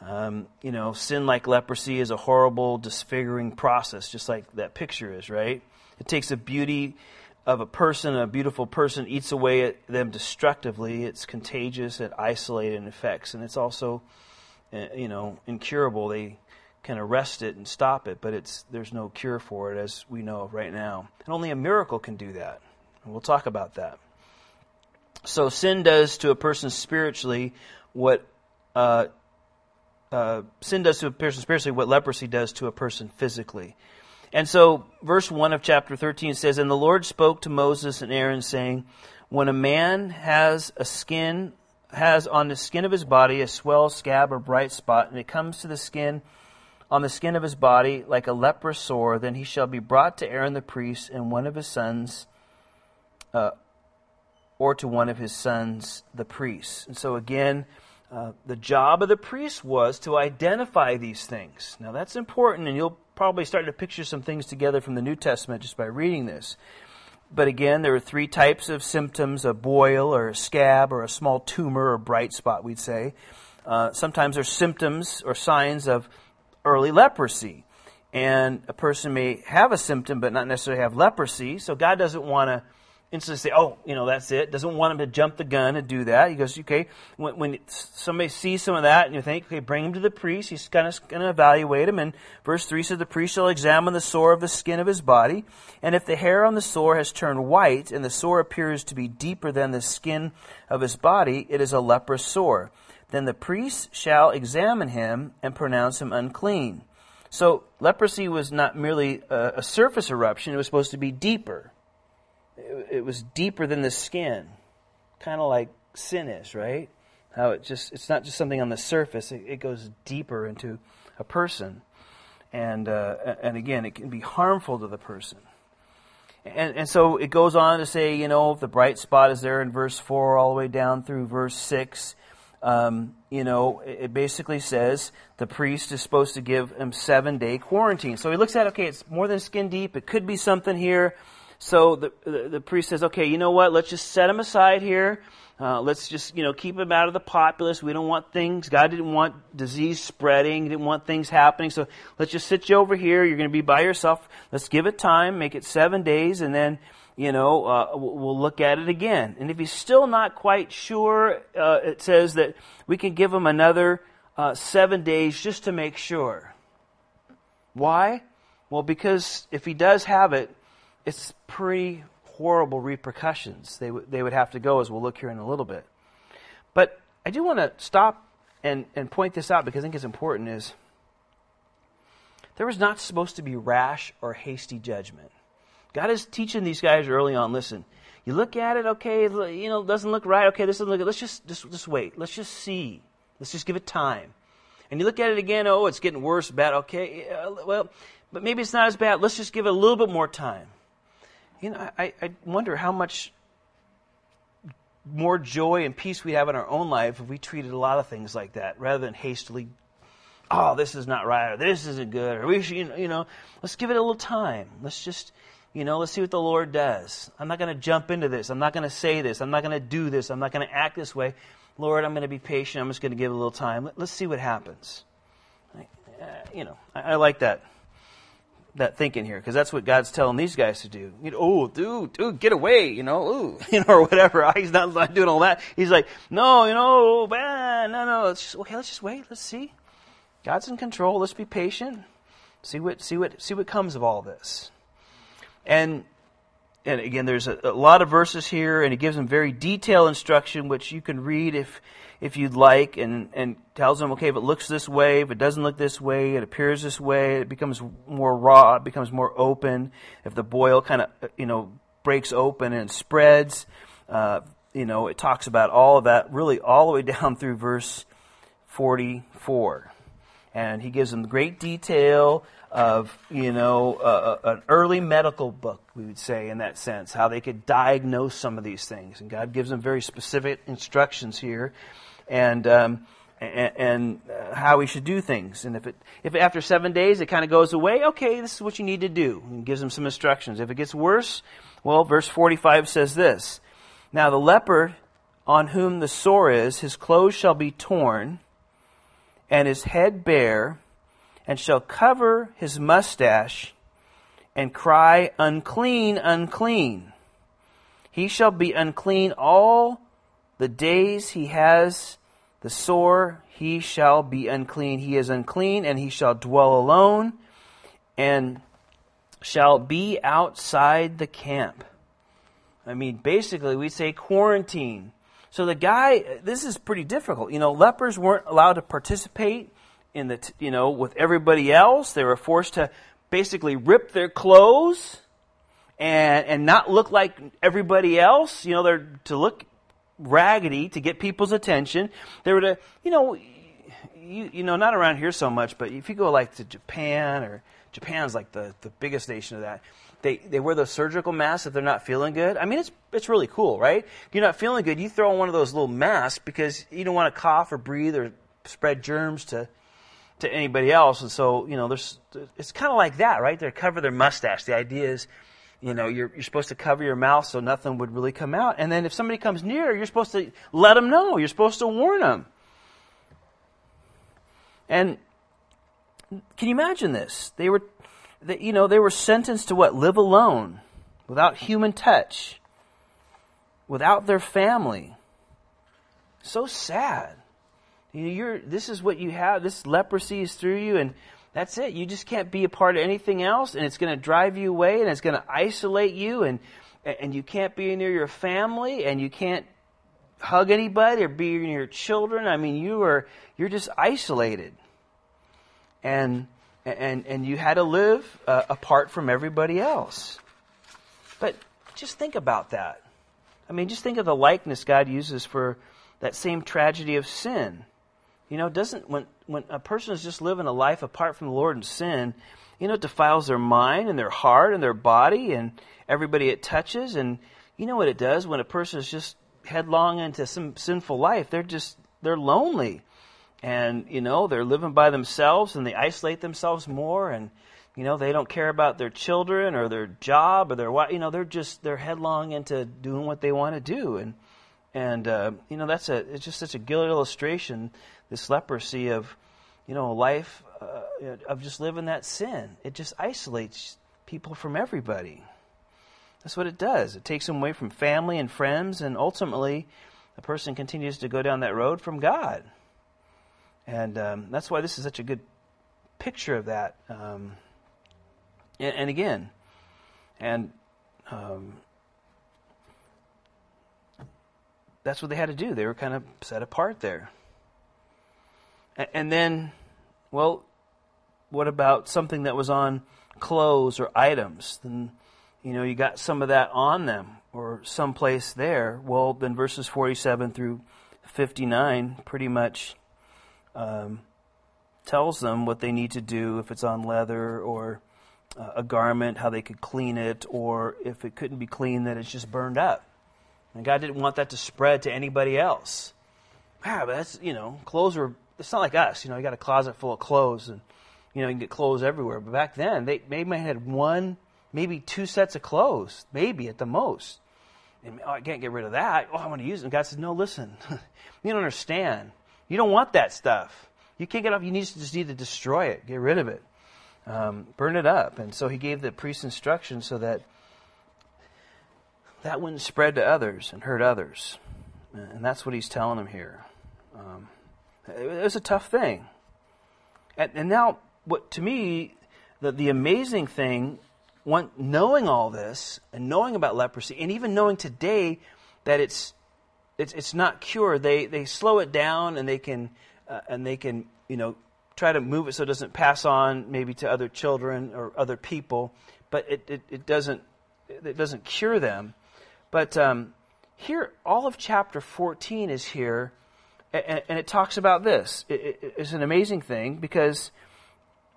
um, you know, sin like leprosy is a horrible, disfiguring process, just like that picture is, right? It takes the beauty of a person, a beautiful person, eats away at them destructively. It's contagious, it isolates and affects, and it's also, uh, you know, incurable. They can arrest it and stop it, but it's there's no cure for it as we know right now. And only a miracle can do that. And we'll talk about that. So sin does to a person spiritually what uh, uh, sin does to a person spiritually what leprosy does to a person physically. And so, verse 1 of chapter 13 says, And the Lord spoke to Moses and Aaron, saying, When a man has a skin, has on the skin of his body a swell, scab, or bright spot, and it comes to the skin on the skin of his body like a leprous sore, then he shall be brought to Aaron the priest and one of his sons, uh, or to one of his sons, the priests. And so again, uh, the job of the priest was to identify these things. Now that's important, and you'll probably start to picture some things together from the New Testament just by reading this. But again, there are three types of symptoms a boil, or a scab, or a small tumor, or bright spot, we'd say. Uh, sometimes there's symptoms or signs of early leprosy. And a person may have a symptom but not necessarily have leprosy. So God doesn't want to instantly say, oh, you know, that's it. Doesn't want him to jump the gun and do that. He goes, okay, when, when somebody sees some of that and you think, okay, bring him to the priest. He's going to evaluate him. And verse 3 says, the priest shall examine the sore of the skin of his body. And if the hair on the sore has turned white and the sore appears to be deeper than the skin of his body, it is a leprous sore then the priests shall examine him and pronounce him unclean. So leprosy was not merely a, a surface eruption, it was supposed to be deeper. It, it was deeper than the skin, kind of like sin is, right? How it just, it's not just something on the surface, it, it goes deeper into a person. And, uh, and again, it can be harmful to the person. And, and so it goes on to say, you know, the bright spot is there in verse 4 all the way down through verse 6, um, you know, it basically says the priest is supposed to give him seven day quarantine. So he looks at, okay, it's more than skin deep. It could be something here. So the, the, the priest says, okay, you know what? Let's just set him aside here. Uh, let's just, you know, keep him out of the populace. We don't want things. God didn't want disease spreading. He didn't want things happening. So let's just sit you over here. You're going to be by yourself. Let's give it time. Make it seven days, and then, you know, uh, we'll look at it again. And if he's still not quite sure, uh, it says that we can give him another uh, seven days just to make sure. Why? Well, because if he does have it, it's pretty horrible repercussions they, w- they would have to go, as we'll look here in a little bit. But I do want to stop and, and point this out because I think it's important is there was not supposed to be rash or hasty judgment. God is teaching these guys early on, listen, you look at it, okay, you know, doesn't look right, okay, this doesn't look. Let's just, just, just wait. Let's just see. Let's just give it time. And you look at it again, oh, it's getting worse, bad, okay, uh, well, but maybe it's not as bad. Let's just give it a little bit more time you know, I, I wonder how much more joy and peace we have in our own life if we treated a lot of things like that rather than hastily, oh, this is not right or this isn't good or we should, you know, let's give it a little time. Let's just, you know, let's see what the Lord does. I'm not going to jump into this. I'm not going to say this. I'm not going to do this. I'm not going to act this way. Lord, I'm going to be patient. I'm just going to give a little time. Let, us see what happens. Uh, you know, I, like that that thinking here because that's what God's telling these guys to do. You know, oh, dude, dude, get away, you know, ooh, you know, or whatever. He's not, not doing all that. He's like, no, you know, man, no, no. Let's just, okay, let's just wait. Let's see. God's in control. Let's be patient. See what, see what, see what comes of all this. And and again, there's a, a, lot of verses here, and it gives them very detailed instruction, which you can read if if you'd like, and and tells them, okay, if it looks this way, if it doesn't look this way, it appears this way, it becomes more raw, it becomes more open. If the boil kind of you know breaks open and spreads, uh, you know, it talks about all of that, really all the way down through verse 44, and he gives them great detail of you know an early medical book we would say in that sense how they could diagnose some of these things. And god gives them very specific instructions here and um, and, and uh, how we should do things. And if it if after seven days it kind of goes away okay this is what you need to do. And gives them some instructions. If it gets worse well verse 45 says this. Now the leper on whom the sore is his clothes shall be torn and his head bare and shall cover his mustache and cry, Unclean, unclean. He shall be unclean all the days he has the sore, he shall be unclean. He is unclean, and he shall dwell alone, and shall be outside the camp. I mean, basically, we say quarantine. So the guy, this is pretty difficult. You know, lepers weren't allowed to participate in the, you know, with everybody else. They were forced to basically rip their clothes and, and not look like everybody else. You know, they're to look raggedy to get people's attention. They were to, you know, you, you know, not around here so much, but if you go like to Japan or Japan's like the, the biggest nation of that. They, they wear those surgical masks if they're not feeling good. I mean, it's, it's really cool, right? If you're not feeling good, you throw on one of those little masks because you don't want to cough or breathe or spread germs to, to anybody else. And so, you know, there's, it's kind of like that, right? They cover their mustache. The idea is, you know, you're, you're supposed to cover your mouth so nothing would really come out. And then if somebody comes near, you're supposed to let them know. You're supposed to warn them. And can you imagine this? They were, they, you know, they were sentenced to what? Live alone, without human touch, without their family. So sad. You're, this is what you have. This leprosy is through you, and that's it. You just can't be a part of anything else, and it's going to drive you away, and it's going to isolate you, and and you can't be near your family, and you can't hug anybody or be near your children. I mean, you are you're just isolated, and and and you had to live uh, apart from everybody else. But just think about that. I mean, just think of the likeness God uses for that same tragedy of sin. You know, doesn't when when a person is just living a life apart from the Lord in sin, you know, it defiles their mind and their heart and their body and everybody it touches. And you know what it does when a person is just headlong into some sinful life? They're just, they're lonely. And, you know, they're living by themselves and they isolate themselves more and, you know, they don't care about their children or their job or their wife. You know, they're just, they're headlong into doing what they want to do. And, and, uh, you know, that's a, it's just such a good illustration, this leprosy of, you know, a life uh, of just living that sin. It just isolates people from everybody. That's what it does. It takes them away from family and friends, and ultimately, the person continues to go down that road from God. And um, that's why this is such a good picture of that. Um, and, and, again, and um, that's what they had to do. They were kind of set apart there. And, then, well, what about something that was on clothes or items? Then, you know, you got some of that on them or someplace there. Well, then verses 47 through 59 pretty much um, tells them what they need to do if it's on leather or uh, a garment, how they could clean it, or if it couldn't be cleaned, that it's just burned up. And God didn't want that to spread to anybody else. But that's, you know, clothes were, it's not like us. You know, you got a closet full of clothes and, you know, you can get clothes everywhere. But back then, they maybe had one, maybe two sets of clothes, maybe at the most. And oh, I can't get rid of that. Oh, I want to use it. And God said, no, listen, you don't understand. You don't want that stuff. You can't get off. You need to just need to destroy it, get rid of it, um, burn it up. And so he gave the priest instructions so that that wouldn't spread to others and hurt others. And that's what he's telling them here. Um, it was a tough thing. And, and now, what to me, the, the amazing thing, knowing all this and knowing about leprosy, and even knowing today that it's it's, it's not cured, they, they slow it down and they can uh, and they can you know try to move it so it doesn't pass on maybe to other children or other people, but it, it, it doesn't it doesn't cure them. But um, here, all of chapter 14 is here, and, and it talks about this. It, it, it's an amazing thing because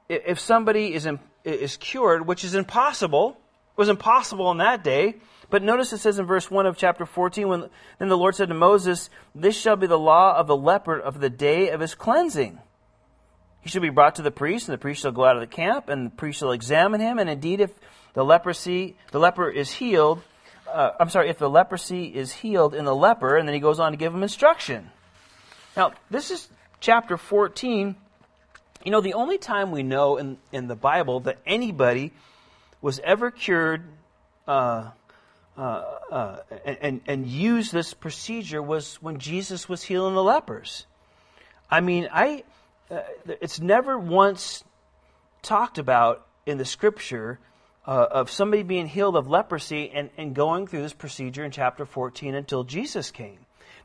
if somebody is, in, is cured, which is impossible, was impossible in that day. But notice it says in verse 1 of chapter 14, when then the Lord said to Moses, This shall be the law of the leper of the day of his cleansing. He shall be brought to the priest, and the priest shall go out of the camp, and the priest shall examine him, and indeed if the leprosy, the leper is healed, uh, I'm sorry, if the leprosy is healed in the leper, and then he goes on to give him instruction. Now, this is chapter 14. You know, the only time we know in, in the Bible that anybody was ever cured uh, uh, uh, and, and used this procedure was when Jesus was healing the lepers. I mean, I, uh, it's never once talked about in the scripture uh, of somebody being healed of leprosy and, and going through this procedure in chapter 14 until Jesus came.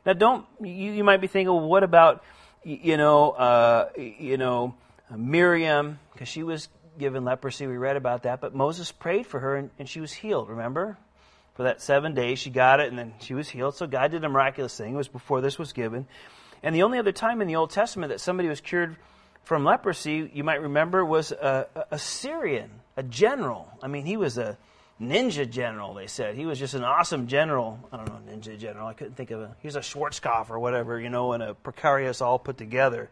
Now, don't you, you might be thinking, well, what about you know uh, you know Miriam because she was given leprosy. We read about that, but Moses prayed for her and, and she was healed. Remember, for that seven days she got it and then she was healed. So God did a miraculous thing. It was before this was given. And the only other time in the Old Testament that somebody was cured from leprosy, you might remember, was a, a Syrian, a general. I mean, he was a ninja general, they said. He was just an awesome general. I don't know, ninja general. I couldn't think of a. He was a Schwarzkopf or whatever, you know, and a precarious all put together.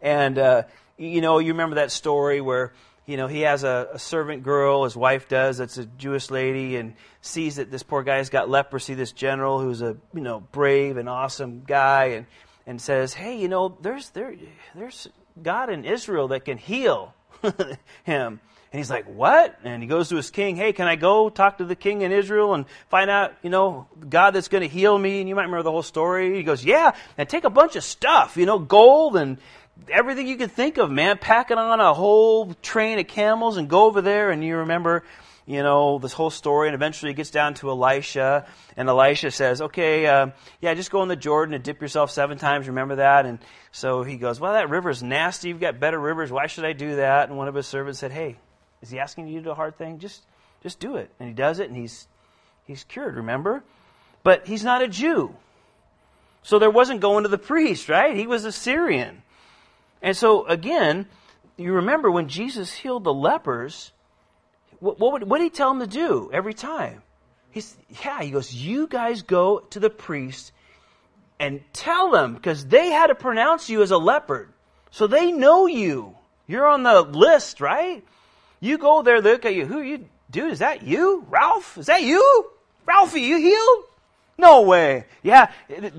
And, uh, you know, you remember that story where, you know, he has a, a servant girl, his wife does, that's a Jewish lady, and sees that this poor guy's got leprosy, this general who's a, you know, brave and awesome guy, and, and says, hey, you know, there's, there, there's God in Israel that can heal him. And he's like, What? And he goes to his king, Hey, can I go talk to the king in Israel and find out, you know, God that's going to heal me? And you might remember the whole story. He goes, Yeah, and take a bunch of stuff, you know, gold and everything you can think of, man. Pack it on a whole train of camels and go over there. And you remember you know, this whole story, and eventually it gets down to Elisha, and Elisha says, okay, uh, yeah, just go in the Jordan and dip yourself seven times, remember that? And so he goes, well, that river's nasty, you've got better rivers, why should I do that? And one of his servants said, hey, is he asking you to do a hard thing? Just, just do it. And he does it, and he's, he's cured, remember? But he's not a Jew. So there wasn't going to the priest, right? He was a Syrian. And so, again, you remember when Jesus healed the lepers, what, what, would, what did he tell them to do every time? He's, yeah, he goes, You guys go to the priest and tell them, because they had to pronounce you as a leopard. So they know you. You're on the list, right? You go there, look at you. Who you? Dude, is that you? Ralph? Is that you? Ralphie, you healed? No way. Yeah,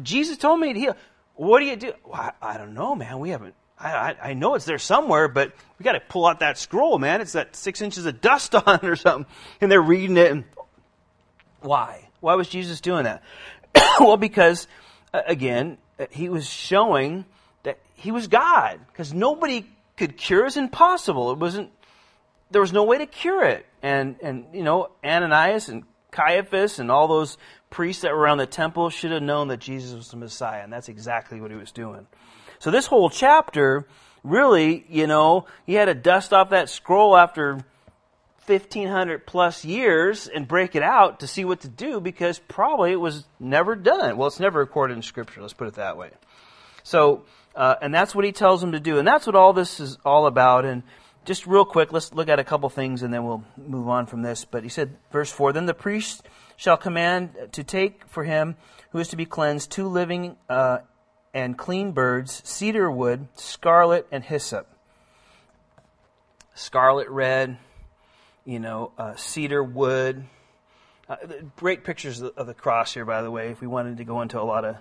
Jesus told me to heal. What do you do? Well, I, I, don't know, man. We haven't. I, I, I know it's there somewhere, but we got to pull out that scroll, man. It's that six inches of dust on it or something. And they're reading it. And why? Why was Jesus doing that? well, because uh, again, uh, he was showing that he was God because nobody could cure is impossible. It wasn't. There was no way to cure it, and and you know Ananias and Caiaphas and all those priests that were around the temple should have known that Jesus was the Messiah, and that's exactly what he was doing. So this whole chapter, really, you know, he had to dust off that scroll after 1500 plus years and break it out to see what to do because probably it was never done. Well, it's never recorded in Scripture, let's put it that way. So, uh, and that's what he tells them to do. And that's what all this is all about. And just real quick, let's look at a couple things and then we'll move on from this. But he said, verse 4 Then the priest shall command to take for him who is to be cleansed two living uh, and clean birds, cedar wood, scarlet, and hyssop. Scarlet red, you know, uh, cedar wood. Uh, great pictures of the cross here, by the way, if we wanted to go into a lot of,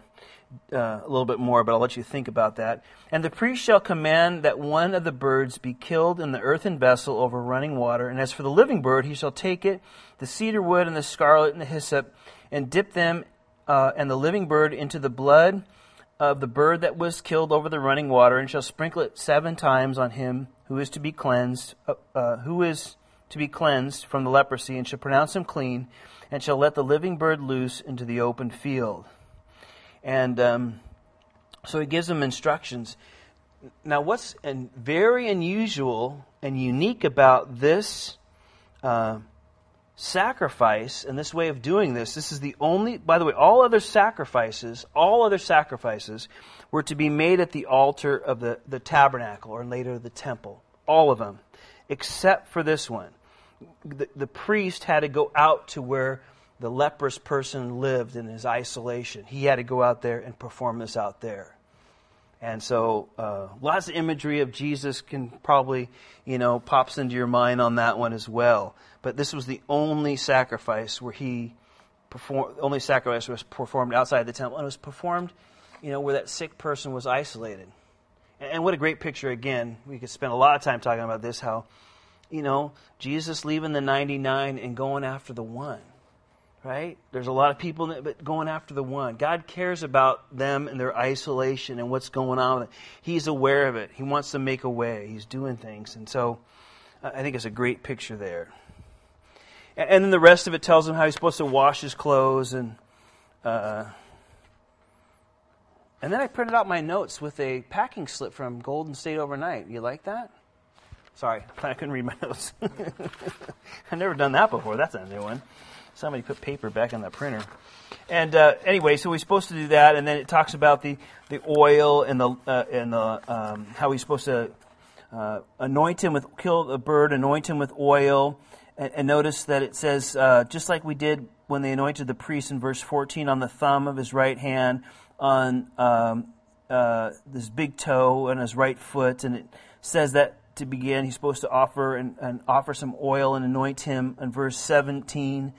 uh, a little bit more, but I'll let you think about that. And the priest shall command that one of the birds be killed in the earthen vessel over running water. And as for the living bird, he shall take it, the cedar wood and the scarlet and the hyssop, and dip them uh, and the living bird into the blood of the bird that was killed over the running water, and shall sprinkle it seven times on him who is to be cleansed, uh, uh, who is to be cleansed from the leprosy, and shall pronounce him clean, and shall let the living bird loose into the open field. And um, so he gives them instructions. Now, what's very unusual and unique about this uh, sacrifice and this way of doing this, this is the only, by the way, all other sacrifices, all other sacrifices were to be made at the altar of the, the tabernacle or later the temple. All of them, except for this one the, the priest had to go out to where the leprous person lived in his isolation. He had to go out there and perform this out there. And so, uh, lots of imagery of Jesus can probably, you know, pops into your mind on that one as well. But this was the only sacrifice where he performed, only sacrifice was performed outside the temple, and it was performed, you know, where that sick person was isolated. And, and what a great picture! Again, we could spend a lot of time talking about this. How you know, Jesus leaving the 99 and going after the one. Right? There's a lot of people but going after the one. God cares about them and their isolation and what's going on. He's aware of it. He wants to make a way. He's doing things. And so I think it's a great picture there. And then the rest of it tells him how he's supposed to wash his clothes and uh, and then I printed out my notes with a packing slip from Golden State Overnight. You like that? Sorry, I couldn't read my notes. I've never done that before. That's a new one. Somebody put paper back in the printer. And uh, anyway, so we're supposed to do that, and then it talks about the, the oil and the uh, and the um, how he's supposed to uh, anoint him with kill the bird, anoint him with oil, and, and notice that it says uh, just like we did when they anointed the priest in verse 14 on the thumb of his right hand, on um, uh, this big toe, and his right foot, and it says that to begin, he's supposed to offer and, and offer some oil and anoint him. In verse 17,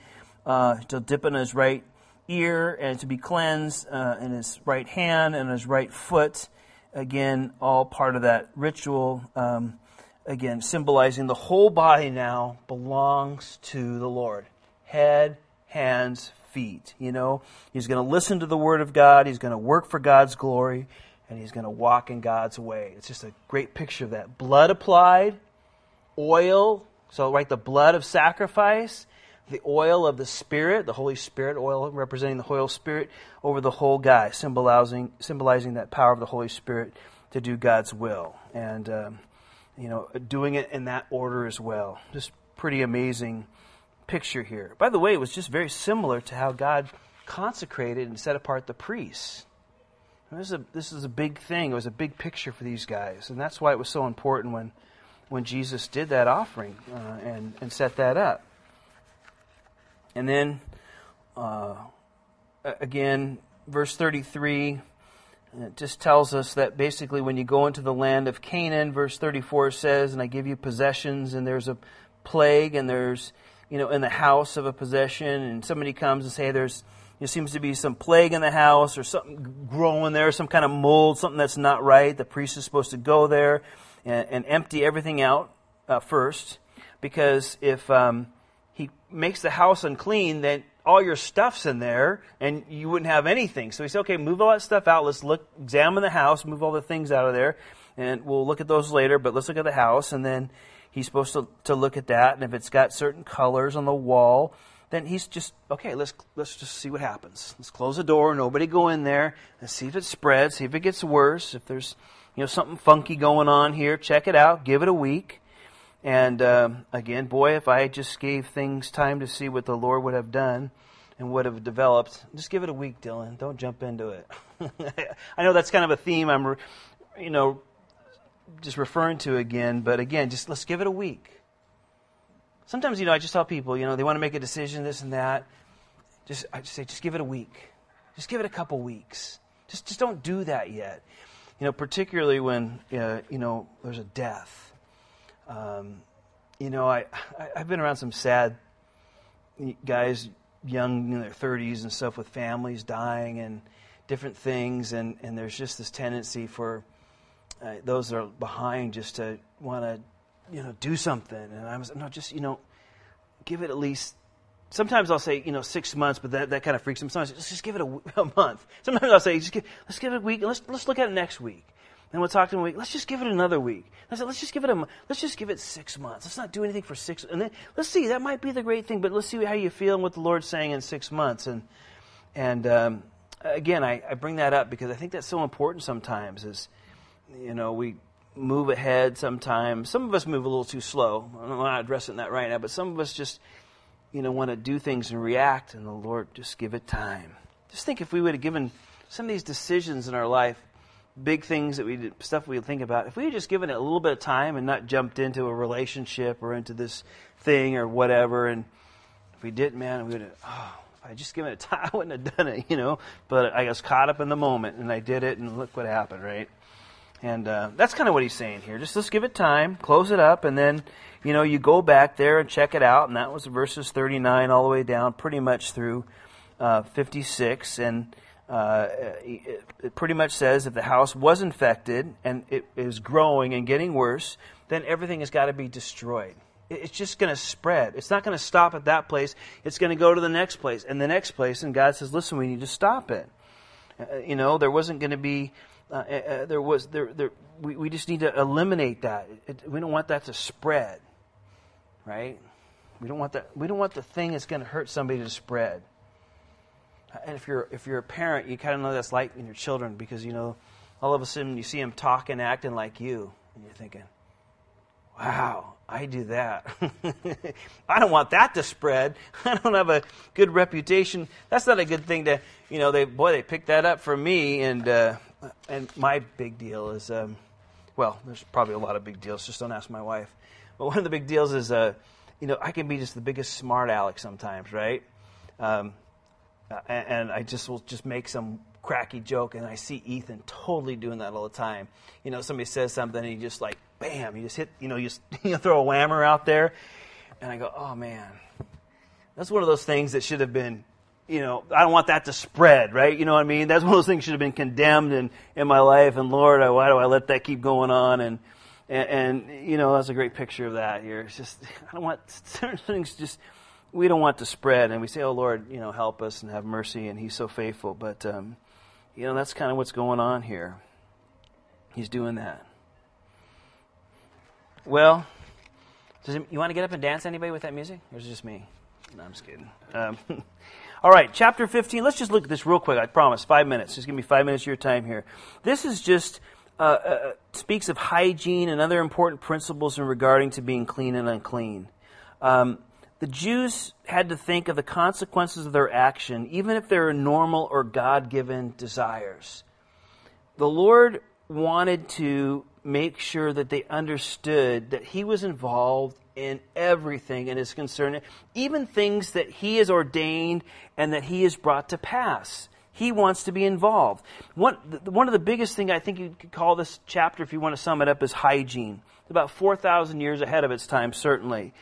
uh, to dip in his right ear and to be cleansed uh, in his right hand and his right foot. Again, all part of that ritual. Um, again, symbolizing the whole body now belongs to the Lord. Head, hands, feet. You know, he's going to listen to the word of God. He's going to work for God's glory and he's going to walk in God's way. It's just a great picture of that. Blood applied, oil, so right, the blood of sacrifice, the oil of the Spirit, the Holy Spirit oil representing the Holy Spirit over the whole guy, symbolizing symbolizing that power of the Holy Spirit to do God's will, and um, you know, doing it in that order as well. Just pretty amazing picture here. By the way, it was just very similar to how God consecrated and set apart the priests This is, a, this is a big thing. It was a big picture for these guys. And that's why it was so important when, when Jesus did that offering uh, and, and set that up. And then, uh, again, verse 33 it just tells us that basically when you go into the land of Canaan, verse 34 says, And I give you possessions, and there's a plague, and there's, you know, in the house of a possession, and somebody comes and say there's, there seems to be some plague in the house or something growing there, some kind of mold, something that's not right. The priest is supposed to go there and, and empty everything out uh, first, because if um, makes the house unclean, then all your stuff's in there and you wouldn't have anything. So he said, okay, move all that stuff out. Let's look, examine the house, move all the things out of there. And we'll look at those later, but let's look at the house. And then he's supposed to, to look at that. And if it's got certain colors on the wall, then he's just, okay, let's, let's just see what happens. Let's close the door. Nobody go in there. Let's see if it spreads, see if it gets worse. If there's, you know, something funky going on here, check it out. Give it a week. And um, again, boy, if I just gave things time to see what the Lord would have done and would have developed, just give it a week, Dylan. Don't jump into it. I know that's kind of a theme I'm, you know, just referring to again, but again, just let's give it a week. Sometimes, you know, I just tell people, you know, they want to make a decision, this and that. Just, I just say, just give it a week. Just give it a couple weeks. Just, just don't do that yet. You know, particularly when, uh, you know, there's a death um, you know, I, I have been around some sad guys, young in their 30s and stuff, with families dying and different things, and and there's just this tendency for uh, those that are behind just to want to, you know, do something. And I was no, just you know, give it at least sometimes I'll say, you know, six months, but that, that kind of freaks them. Sometimes let's just give it a, a month. Sometimes I'll say, just give, let's give it a week. Let's let's look at it next week. Then we'll talk to them a week. Let's just give it another week. Let's, let's just give it a. Let's just give it six months. Let's not do anything for six. And then let's see. That might be the great thing. But let's see how you feel and what the Lord's saying in six months. And and um, again, I, I bring that up because I think that's so important. Sometimes is you know we move ahead. Sometimes some of us move a little too slow. I'm not addressing that right now, but some of us just you know want to do things and react, and the Lord just give it time. Just think if we would have given some of these decisions in our life big things that we did, stuff we think about, if we had just given it a little bit of time and not jumped into a relationship or into this thing or whatever, and if we didn't, man, we would have, oh, if I just given it time, I wouldn't have done it, you know. But I was caught up in the moment and I did it, and look what happened, right? And uh, that's kind of what he's saying here. Just let's give it time, close it up, and then, you know, you go back there and check it out. And that was verses 39 all the way down, pretty much through uh, 56. And uh, it, pretty much says if the house was infected and it is growing and getting worse, then everything has got to be destroyed. It's just going to spread. It's not going to stop at that place. It's going to go to the next place and the next place. And God says, "Listen, we need to stop it." Uh, you know, there wasn't going to be. Uh, uh, uh, there was there. there we, we just need to eliminate that. It, we don't want that to spread, right? We don't want that. We don't want the thing that's going to hurt somebody to spread. And if you're if you're a parent, you kind of know that's like in your children because you know all of a sudden you see them talking, acting like you, and you're thinking, "Wow, I do that. I don't want that to spread. I don't have a good reputation. That's not a good thing to, you know. They boy, they picked that up from me, and uh, and my big deal is, um, well, there's probably a lot of big deals. Just don't ask my wife. But one of the big deals is, uh, you know, I can be just the biggest smart aleck sometimes, right? Um, uh, and, and I just will just make some cracky joke, and I see Ethan totally doing that all the time. You know, somebody says something, and he just like, bam, you just hit, you know, you, you throw a whammer out there, and I go, oh man, that's one of those things that should have been, you know, I don't want that to spread, right? You know what I mean? That's one of those things should have been condemned in in my life, and Lord, why do I let that keep going on? And and, and you know, that's a great picture of that here. It's just I don't want certain things just we don't want to spread, and we say, "Oh Lord, you know, help us and have mercy," and He's so faithful. But um, you know, that's kind of what's going on here. He's doing that. Well, does it, you want to get up and dance, anybody, with that music, or is it just me? No, I'm just kidding. Um, all right, chapter 15. Let's just look at this real quick. I promise, five minutes. Just give me five minutes of your time here. This is just uh, uh, speaks of hygiene and other important principles in regarding to being clean and unclean. Um, the Jews had to think of the consequences of their action, even if they were normal or God given desires. the Lord wanted to make sure that they understood that He was involved in everything and is concerned, even things that He has ordained and that He has brought to pass. He wants to be involved. One, one of the biggest things I think you could call this chapter, if you want to sum it up, is hygiene. It's about 4,000 years ahead of its time, certainly.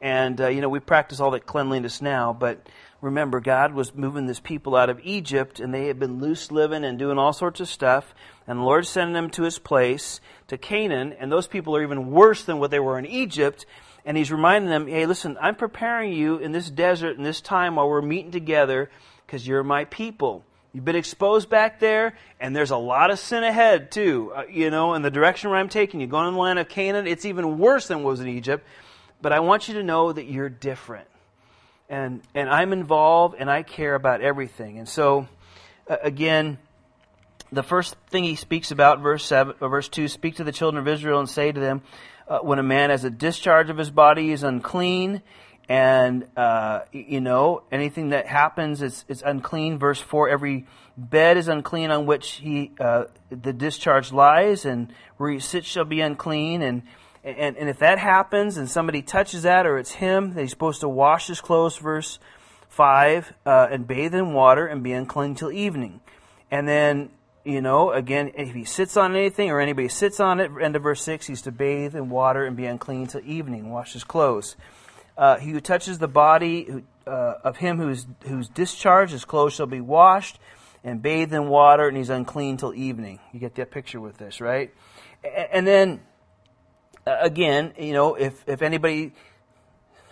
And, uh, you know, we practice all that cleanliness now, but remember, God was moving this people out of Egypt, and they had been loose living and doing all sorts of stuff. And the Lord sending them to his place, to Canaan, and those people are even worse than what they were in Egypt. And he's reminding them, hey, listen, I'm preparing you in this desert, in this time while we're meeting together, because you're my people. You've been exposed back there, and there's a lot of sin ahead, too. Uh, you know, in the direction where I'm taking you, going in the land of Canaan, it's even worse than what was in Egypt. But I want you to know that you're different. And, and I'm involved, and I care about everything. And so, uh, again, the first thing he speaks about, verse seven, verse two, speak to the children of Israel and say to them, uh, when a man has a discharge of his body he is unclean, and uh, you know anything that happens is, is unclean. Verse four: every bed is unclean on which he uh, the discharge lies, and where he sits shall be unclean. And, and and if that happens, and somebody touches that, or it's him, he's supposed to wash his clothes. Verse five: uh, and bathe in water and be unclean till evening. And then you know, again, if he sits on anything or anybody sits on it, end of verse 6, he's to bathe in water and be unclean till evening, wash his clothes. Uh, he who touches the body uh, of him who is who's discharged, his clothes shall be washed and bathed in water, and he's unclean till evening. You get that picture with this, right? And then again, you know, if if anybody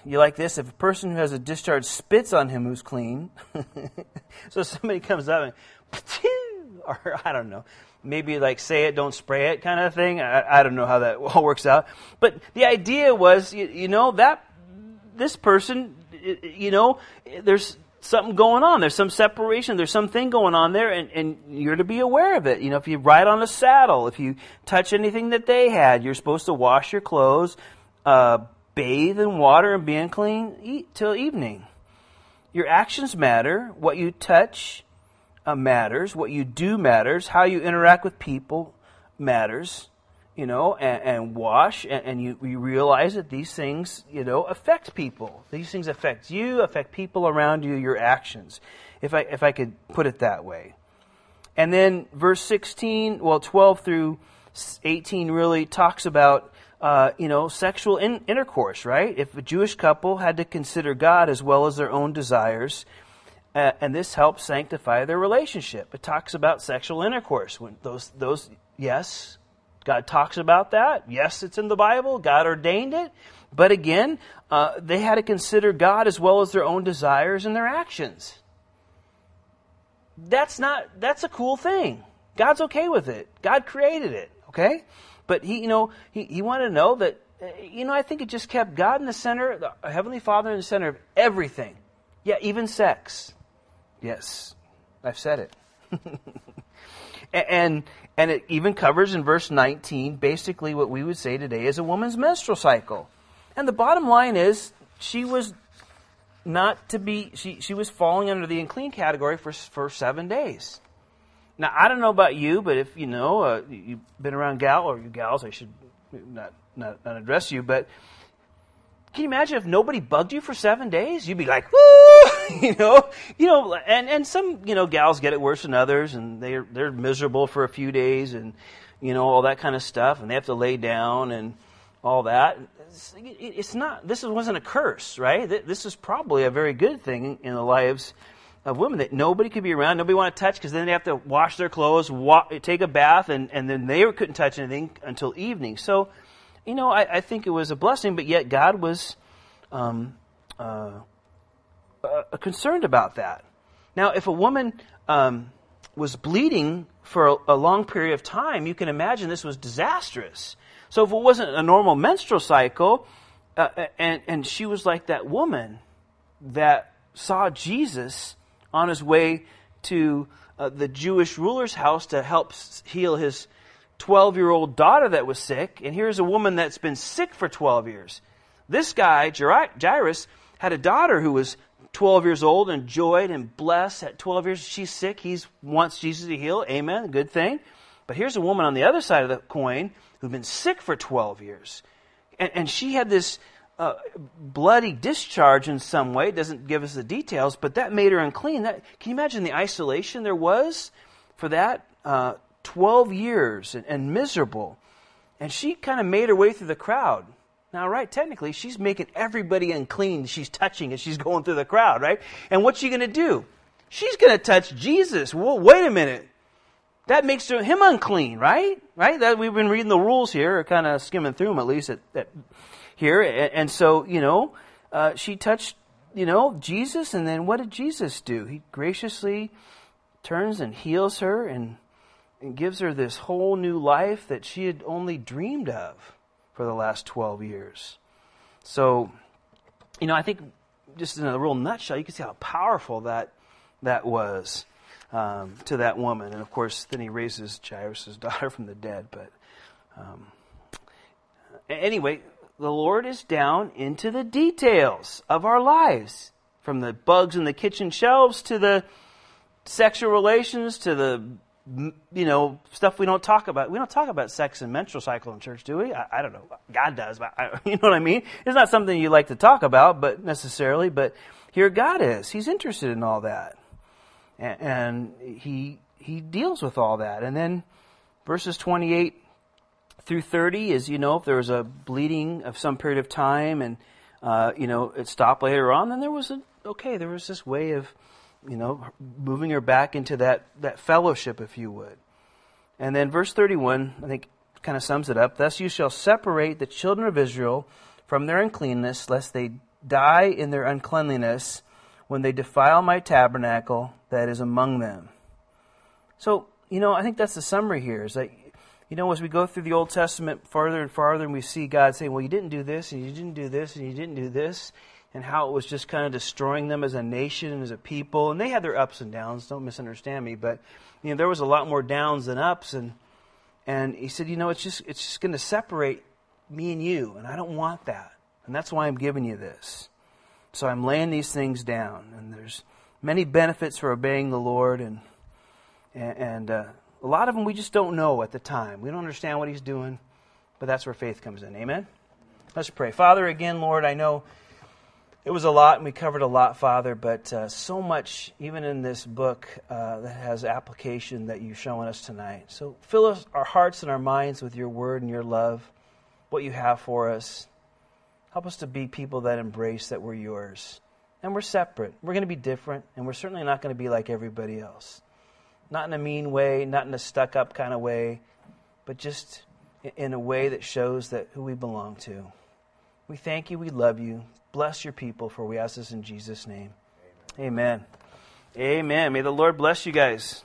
you like this, if a person who has a discharge spits on him who's clean, so somebody comes up and, or I don't know, maybe like say it, don't spray it kind of thing. I, I don't know how that all works out. But the idea was, you, you know, that this person, you know, there's something going on. There's some separation. There's something going on there, and, and you're to be aware of it. You know, if you ride on a saddle, if you touch anything that they had, you're supposed to wash your clothes, uh, bathe in water, and be unclean eat till evening. Your actions matter. What you touch uh, matters. What you do matters. How you interact with people matters you know, and, and wash, and, and you, you, realize that these things, you know, affect people. These things affect you, affect people around you, your actions, if I, if I could put it that way. And then verse 16, well, 12 through 18 really talks about, uh, you know, sexual in, intercourse, right? If a Jewish couple had to consider God as well as their own desires, uh, and this helps sanctify their relationship. It talks about sexual intercourse. When those, those, yes, God talks about that. Yes, it's in the Bible. God ordained it. But again, uh, they had to consider God as well as their own desires and their actions. That's not, that's a cool thing. God's okay with it. God created it, okay? But he, you know, he, he wanted to know that, uh, you know, I think it just kept God in the center, the Heavenly Father in the center of everything. Yeah, even sex. Yes, I've said it. and and it even covers in verse 19 basically what we would say today is a woman's menstrual cycle. And the bottom line is she was not to be, she, she was falling under the unclean category for, for seven days. Now, I don't know about you, but if you know, uh, you've been around gal, or you gals, I should not, not, not address you, but can you imagine if nobody bugged you for seven days? You'd be like, woo, you know, you know, and, and some, you know, gals get it worse than others and they're, they're miserable for a few days and, you know, all that kind of stuff and they have to lay down and all that. It's, it's not, this wasn't a curse, right? This is probably a very good thing in the lives of women that nobody could be around, nobody want to touch because then they have to wash their clothes, walk, take a bath, and, and then they couldn't touch anything until evening. So, you know, I, I think it was a blessing, but yet God was um, uh, uh, concerned about that. Now, if a woman um, was bleeding for a, a, long period of time, you can imagine this was disastrous. So, if it wasn't a normal menstrual cycle, uh, and, and she was like that woman that saw Jesus on his way to uh, the Jewish ruler's house to help heal his 12 year old daughter that was sick, and here's a woman that's been sick for 12 years. This guy, Jairus, had a daughter who was 12 years old, enjoyed and blessed at 12 years. She's sick. He wants Jesus to heal. Amen. Good thing. But here's a woman on the other side of the coin who'd been sick for 12 years. And, and she had this uh, bloody discharge in some way. It doesn't give us the details, but that made her unclean. That, can you imagine the isolation there was for that? Uh, 12 years and, and miserable. And she kind of made her way through the crowd. Now, right, technically, she's making everybody unclean she's touching as she's going through the crowd, right? And what's she going to do? She's going to touch Jesus. Well, wait a minute. That makes him unclean, right? Right? That we've been reading the rules here, or kind of skimming through them at least at, at here. And, and, so, you know, uh, she touched, you know, Jesus, and then what did Jesus do? He graciously turns and heals her and, and gives her this whole new life that she had only dreamed of for the last 12 years. So, you know, I think just in a real nutshell, you can see how powerful that that was um, to that woman. And of course, then he raises Jairus' daughter from the dead. But um, anyway, the Lord is down into the details of our lives, from the bugs in the kitchen shelves to the sexual relations to the you know, stuff we don't talk about. We don't talk about sex and menstrual cycle in church, do we? I, I don't know. God does, but I, you know what I mean? It's not something you like to talk about, but necessarily, but here God is. He's interested in all that. And, and he, he deals with all that. And then verses 28 through 30 is, you know, if there was a bleeding of some period of time and, uh, you know, it stopped later on, then there was a, okay, there was this way of, you know, moving her back into that, that fellowship, if you would. And then verse 31, I think, kind of sums it up. Thus you shall separate the children of Israel from their uncleanness, lest they die in their uncleanliness when they defile my tabernacle that is among them. So, you know, I think that's the summary here is that, you know, as we go through the Old Testament farther and farther, and we see God saying, well, you didn't do this, and you didn't do this, and you didn't do this and how it was just kind of destroying them as a nation and as a people. And they had their ups and downs. Don't misunderstand me, but you know there was a lot more downs than ups. And and he said, you know, it's just it's just going to separate me and you, and I don't want that. And that's why I'm giving you this. So I'm laying these things down, and there's many benefits for obeying the Lord, and and, uh, a lot of them we just don't know at the time. We don't understand what He's doing, but that's where faith comes in. Amen. Let's pray. Father, again, Lord, I know it was a lot, and we covered a lot, Father, but uh, so much, even in this book, uh, that has application that you've shown us tonight. So fill us, our hearts and our minds with your word and your love, what you have for us. Help us to be people that embrace that we're yours. And we're separate. We're going to be different, and we're certainly not going to be like everybody else. Not in a mean way, not in a stuck up kind of way, but just in a way that shows that who we belong to. We thank you. We love you. Bless your people, for we ask this in Jesus' name. Amen. Amen. Amen. May the Lord bless you guys.